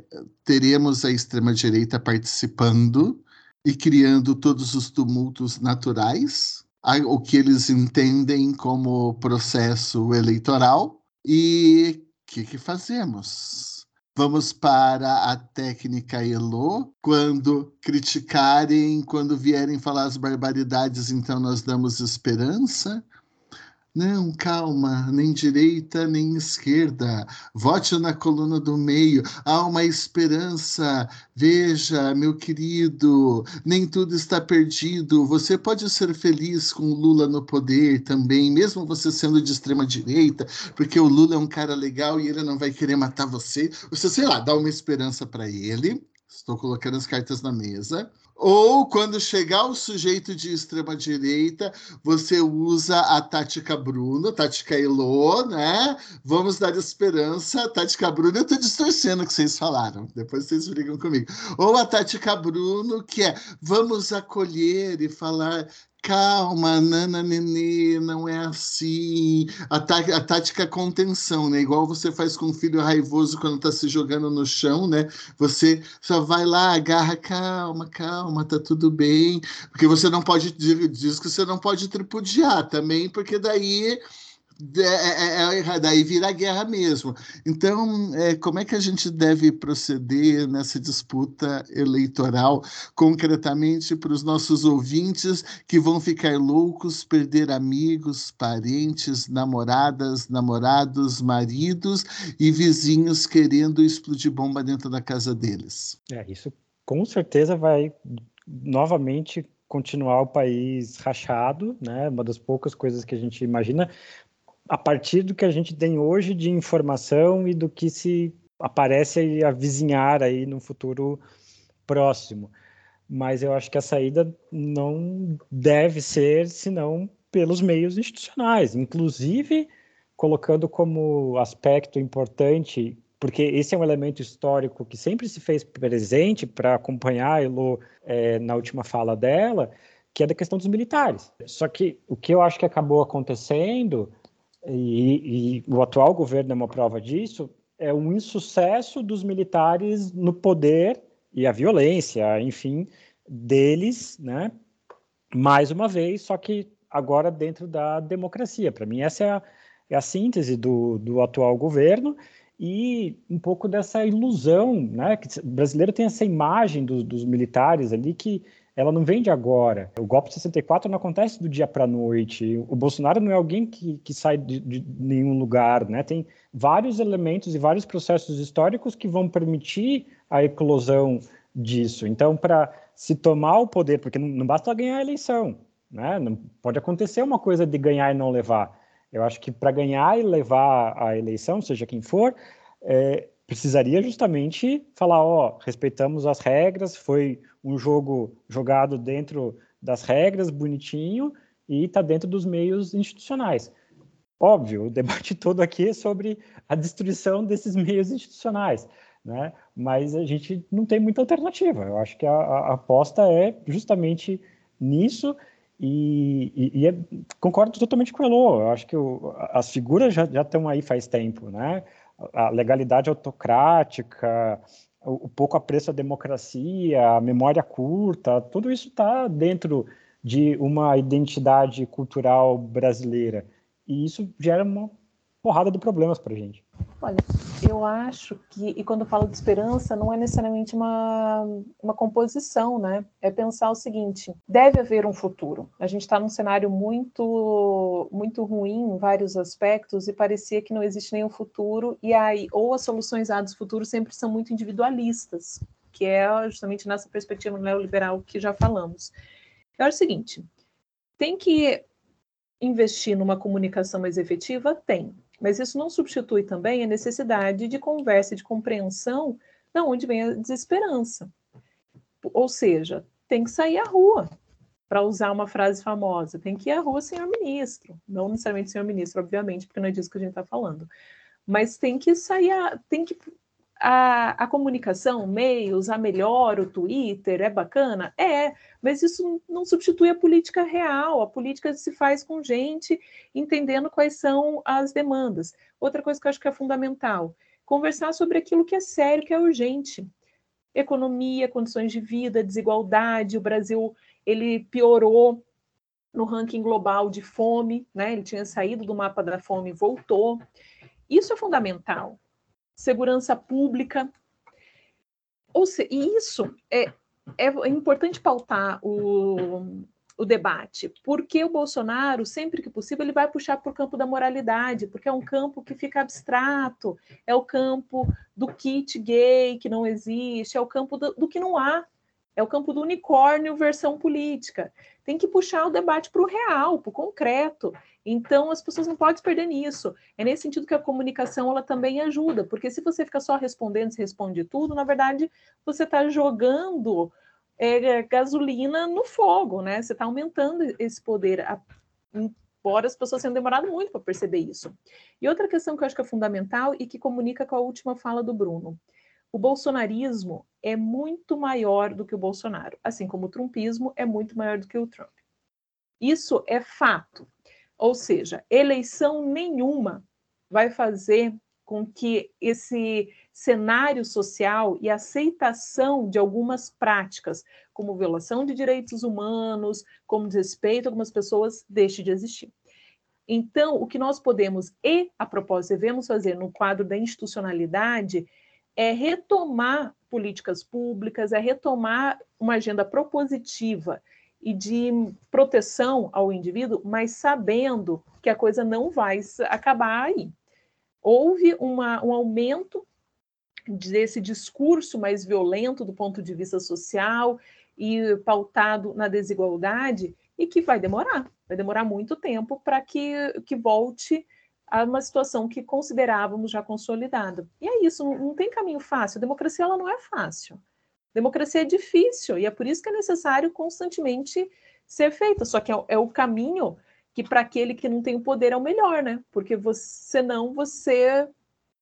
teremos a extrema-direita participando e criando todos os tumultos naturais, o que eles entendem como processo eleitoral. E o que, que fazemos? Vamos para a técnica Elo. Quando criticarem, quando vierem falar as barbaridades, então nós damos esperança. Não, calma, nem direita nem esquerda. Vote na coluna do meio. Há uma esperança. Veja, meu querido, nem tudo está perdido. Você pode ser feliz com Lula no poder também, mesmo você sendo de extrema direita, porque o Lula é um cara legal e ele não vai querer matar você. Você, sei lá, dá uma esperança para ele. Estou colocando as cartas na mesa. Ou quando chegar o sujeito de extrema direita, você usa a tática Bruno, tática Elô, né? Vamos dar esperança, tática Bruno. Eu estou distorcendo o que vocês falaram, depois vocês brigam comigo. Ou a tática Bruno, que é vamos acolher e falar calma, nana nenê, não é assim. A, tá, a tática é contenção, né? Igual você faz com o filho raivoso quando tá se jogando no chão, né? Você só vai lá, agarra, calma, calma, tá tudo bem. Porque você não pode, diz que você não pode tripudiar também, porque daí é, é, é, é daí vira guerra mesmo. Então, é, como é que a gente deve proceder nessa disputa eleitoral, concretamente para os nossos ouvintes que vão ficar loucos, perder amigos, parentes, namoradas, namorados, maridos e vizinhos querendo explodir bomba dentro da casa deles? É, isso com certeza vai novamente continuar o país rachado, né? Uma das poucas coisas que a gente imagina a partir do que a gente tem hoje de informação e do que se aparece a vizinhar aí no futuro próximo. Mas eu acho que a saída não deve ser senão pelos meios institucionais, inclusive colocando como aspecto importante, porque esse é um elemento histórico que sempre se fez presente para acompanhar a Elo é, na última fala dela, que é da questão dos militares. Só que o que eu acho que acabou acontecendo e, e, o atual governo é uma prova disso, é um insucesso dos militares no poder e a violência, enfim, deles, né? Mais uma vez, só que agora dentro da democracia. Para mim, essa é a, é a síntese do, do atual governo e um pouco dessa ilusão, né? Que o brasileiro tem essa imagem do, dos militares ali que ela não vem de agora. O golpe de 64 não acontece do dia para a noite. O Bolsonaro não é alguém que, que sai de, de, nenhum lugar, né? Tem vários elementos e vários processos históricos que vão permitir a eclosão disso. Então, para se tomar o poder, porque não, não basta ganhar a eleição, Né? Não pode acontecer uma coisa de ganhar e não levar. Eu acho que para ganhar e levar a eleição, seja quem for, é, precisaria justamente falar, ó, respeitamos as regras, foi um jogo jogado dentro das regras, bonitinho, e está dentro dos meios institucionais. Óbvio, o debate todo aqui é sobre a destruição desses meios institucionais, né? mas a gente não tem muita alternativa. Eu acho que a, a aposta é justamente nisso, e, e, e é, concordo totalmente com o Elô. Eu acho que o, as figuras já, já estão aí faz tempo, né? A legalidade autocrática, o, pouco apreço à democracia, a memória curta, tudo isso está dentro de uma identidade cultural brasileira. E isso gera uma porrada de problemas para a gente. Olha, eu acho que, e quando falo de esperança, não é necessariamente uma, uma composição, né? É pensar o seguinte: deve haver um futuro. A gente está num cenário muito, muito ruim em vários aspectos e parecia que não existe nenhum futuro, e aí, ou as soluções A dos futuros sempre são muito individualistas, que é justamente nessa perspectiva neoliberal que já falamos. Acho o seguinte: tem que investir numa comunicação mais efetiva? Tem. Mas isso não substitui também a necessidade de conversa de compreensão de onde vem a desesperança. Ou seja, tem que sair à rua, para usar uma frase famosa. Tem que ir à rua, senhor ministro. Não necessariamente senhor ministro, obviamente, porque não é disso que a gente está falando. Mas tem que sair, a, tem que a, a comunicação, meio, usar melhor o Twitter, é bacana? É, mas isso não substitui a política real. A política se faz com gente entendendo quais são as demandas. Outra coisa que eu acho que é fundamental: conversar sobre aquilo que é sério, que é urgente. Economia, condições de vida, desigualdade. O Brasil ele piorou no ranking global de fome, né? Ele tinha saído do mapa da fome e voltou. Isso é fundamental segurança pública. Ou seja, e isso é, é importante pautar o, o debate, porque o Bolsonaro, sempre que possível, ele vai puxar para o campo da moralidade, porque é um campo que fica abstrato, é o campo do kit gay que não existe, é o campo do, do que não há, é o campo do unicórnio versão política. Tem que puxar o debate para o real, para o concreto. Então, as pessoas não podem perder nisso. É nesse sentido que a comunicação ela também ajuda, porque se você fica só respondendo, se responde tudo, na verdade, você está jogando é, gasolina no fogo, né? Você está aumentando esse poder, embora as pessoas tenham demorado muito para perceber isso. E outra questão que eu acho que é fundamental e que comunica com a última fala do Bruno. O bolsonarismo é muito maior do que o Bolsonaro, assim como o trumpismo é muito maior do que o Trump. Isso é fato. Ou seja, eleição nenhuma vai fazer com que esse cenário social e aceitação de algumas práticas, como violação de direitos humanos, como desrespeito a algumas pessoas, deixe de existir. Então, o que nós podemos e, a propósito, devemos fazer no quadro da institucionalidade é retomar políticas públicas, é retomar uma agenda propositiva e de proteção ao indivíduo, mas sabendo que a coisa não vai acabar aí. Houve uma, um aumento desse discurso mais violento do ponto de vista social e pautado na desigualdade e que vai demorar, vai demorar muito tempo para que, que volte a uma situação que considerávamos já consolidada. E é isso, não, não tem caminho fácil. A democracia ela não é fácil. Democracia é difícil e é por isso que é necessário constantemente ser feita. Só que é, é o caminho que para aquele que não tem o poder é o melhor, né? Porque você, senão você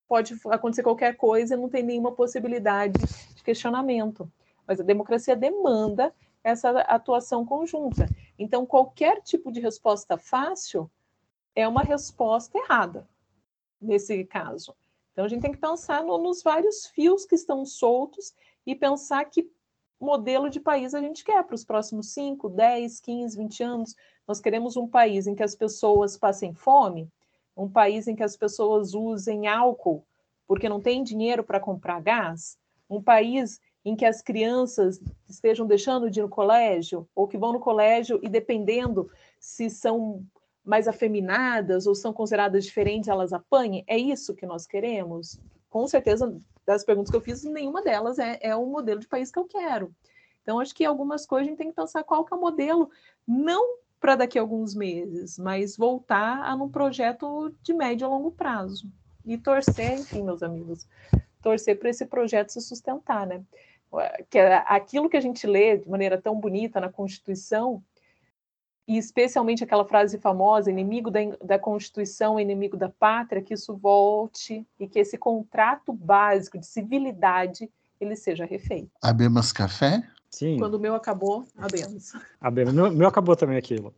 pode acontecer qualquer coisa e não tem nenhuma possibilidade de questionamento. Mas a democracia demanda essa atuação conjunta. Então, qualquer tipo de resposta fácil é uma resposta errada nesse caso. Então, a gente tem que pensar no, nos vários fios que estão soltos e pensar que modelo de país a gente quer para os próximos 5, 10, 15, 20 anos. Nós queremos um país em que as pessoas passem fome, um país em que as pessoas usem álcool porque não tem dinheiro para comprar gás, um país em que as crianças estejam deixando de ir no colégio ou que vão no colégio e dependendo se são mais afeminadas ou são consideradas diferentes, elas apanhem. É isso que nós queremos? Com certeza das perguntas que eu fiz, nenhuma delas é, é o modelo de país que eu quero. Então, acho que algumas coisas a gente tem que pensar qual que é o modelo, não para daqui a alguns meses, mas voltar a um projeto de médio a longo prazo. E torcer, enfim, meus amigos, torcer para esse projeto se sustentar, né? Que é aquilo que a gente lê de maneira tão bonita na Constituição, e especialmente aquela frase famosa, inimigo da, da Constituição, inimigo da pátria, que isso volte e que esse contrato básico de civilidade ele seja refeito. Abemos café? Sim. Quando o meu acabou, abemos. Abemos. Meu, meu acabou também aquilo.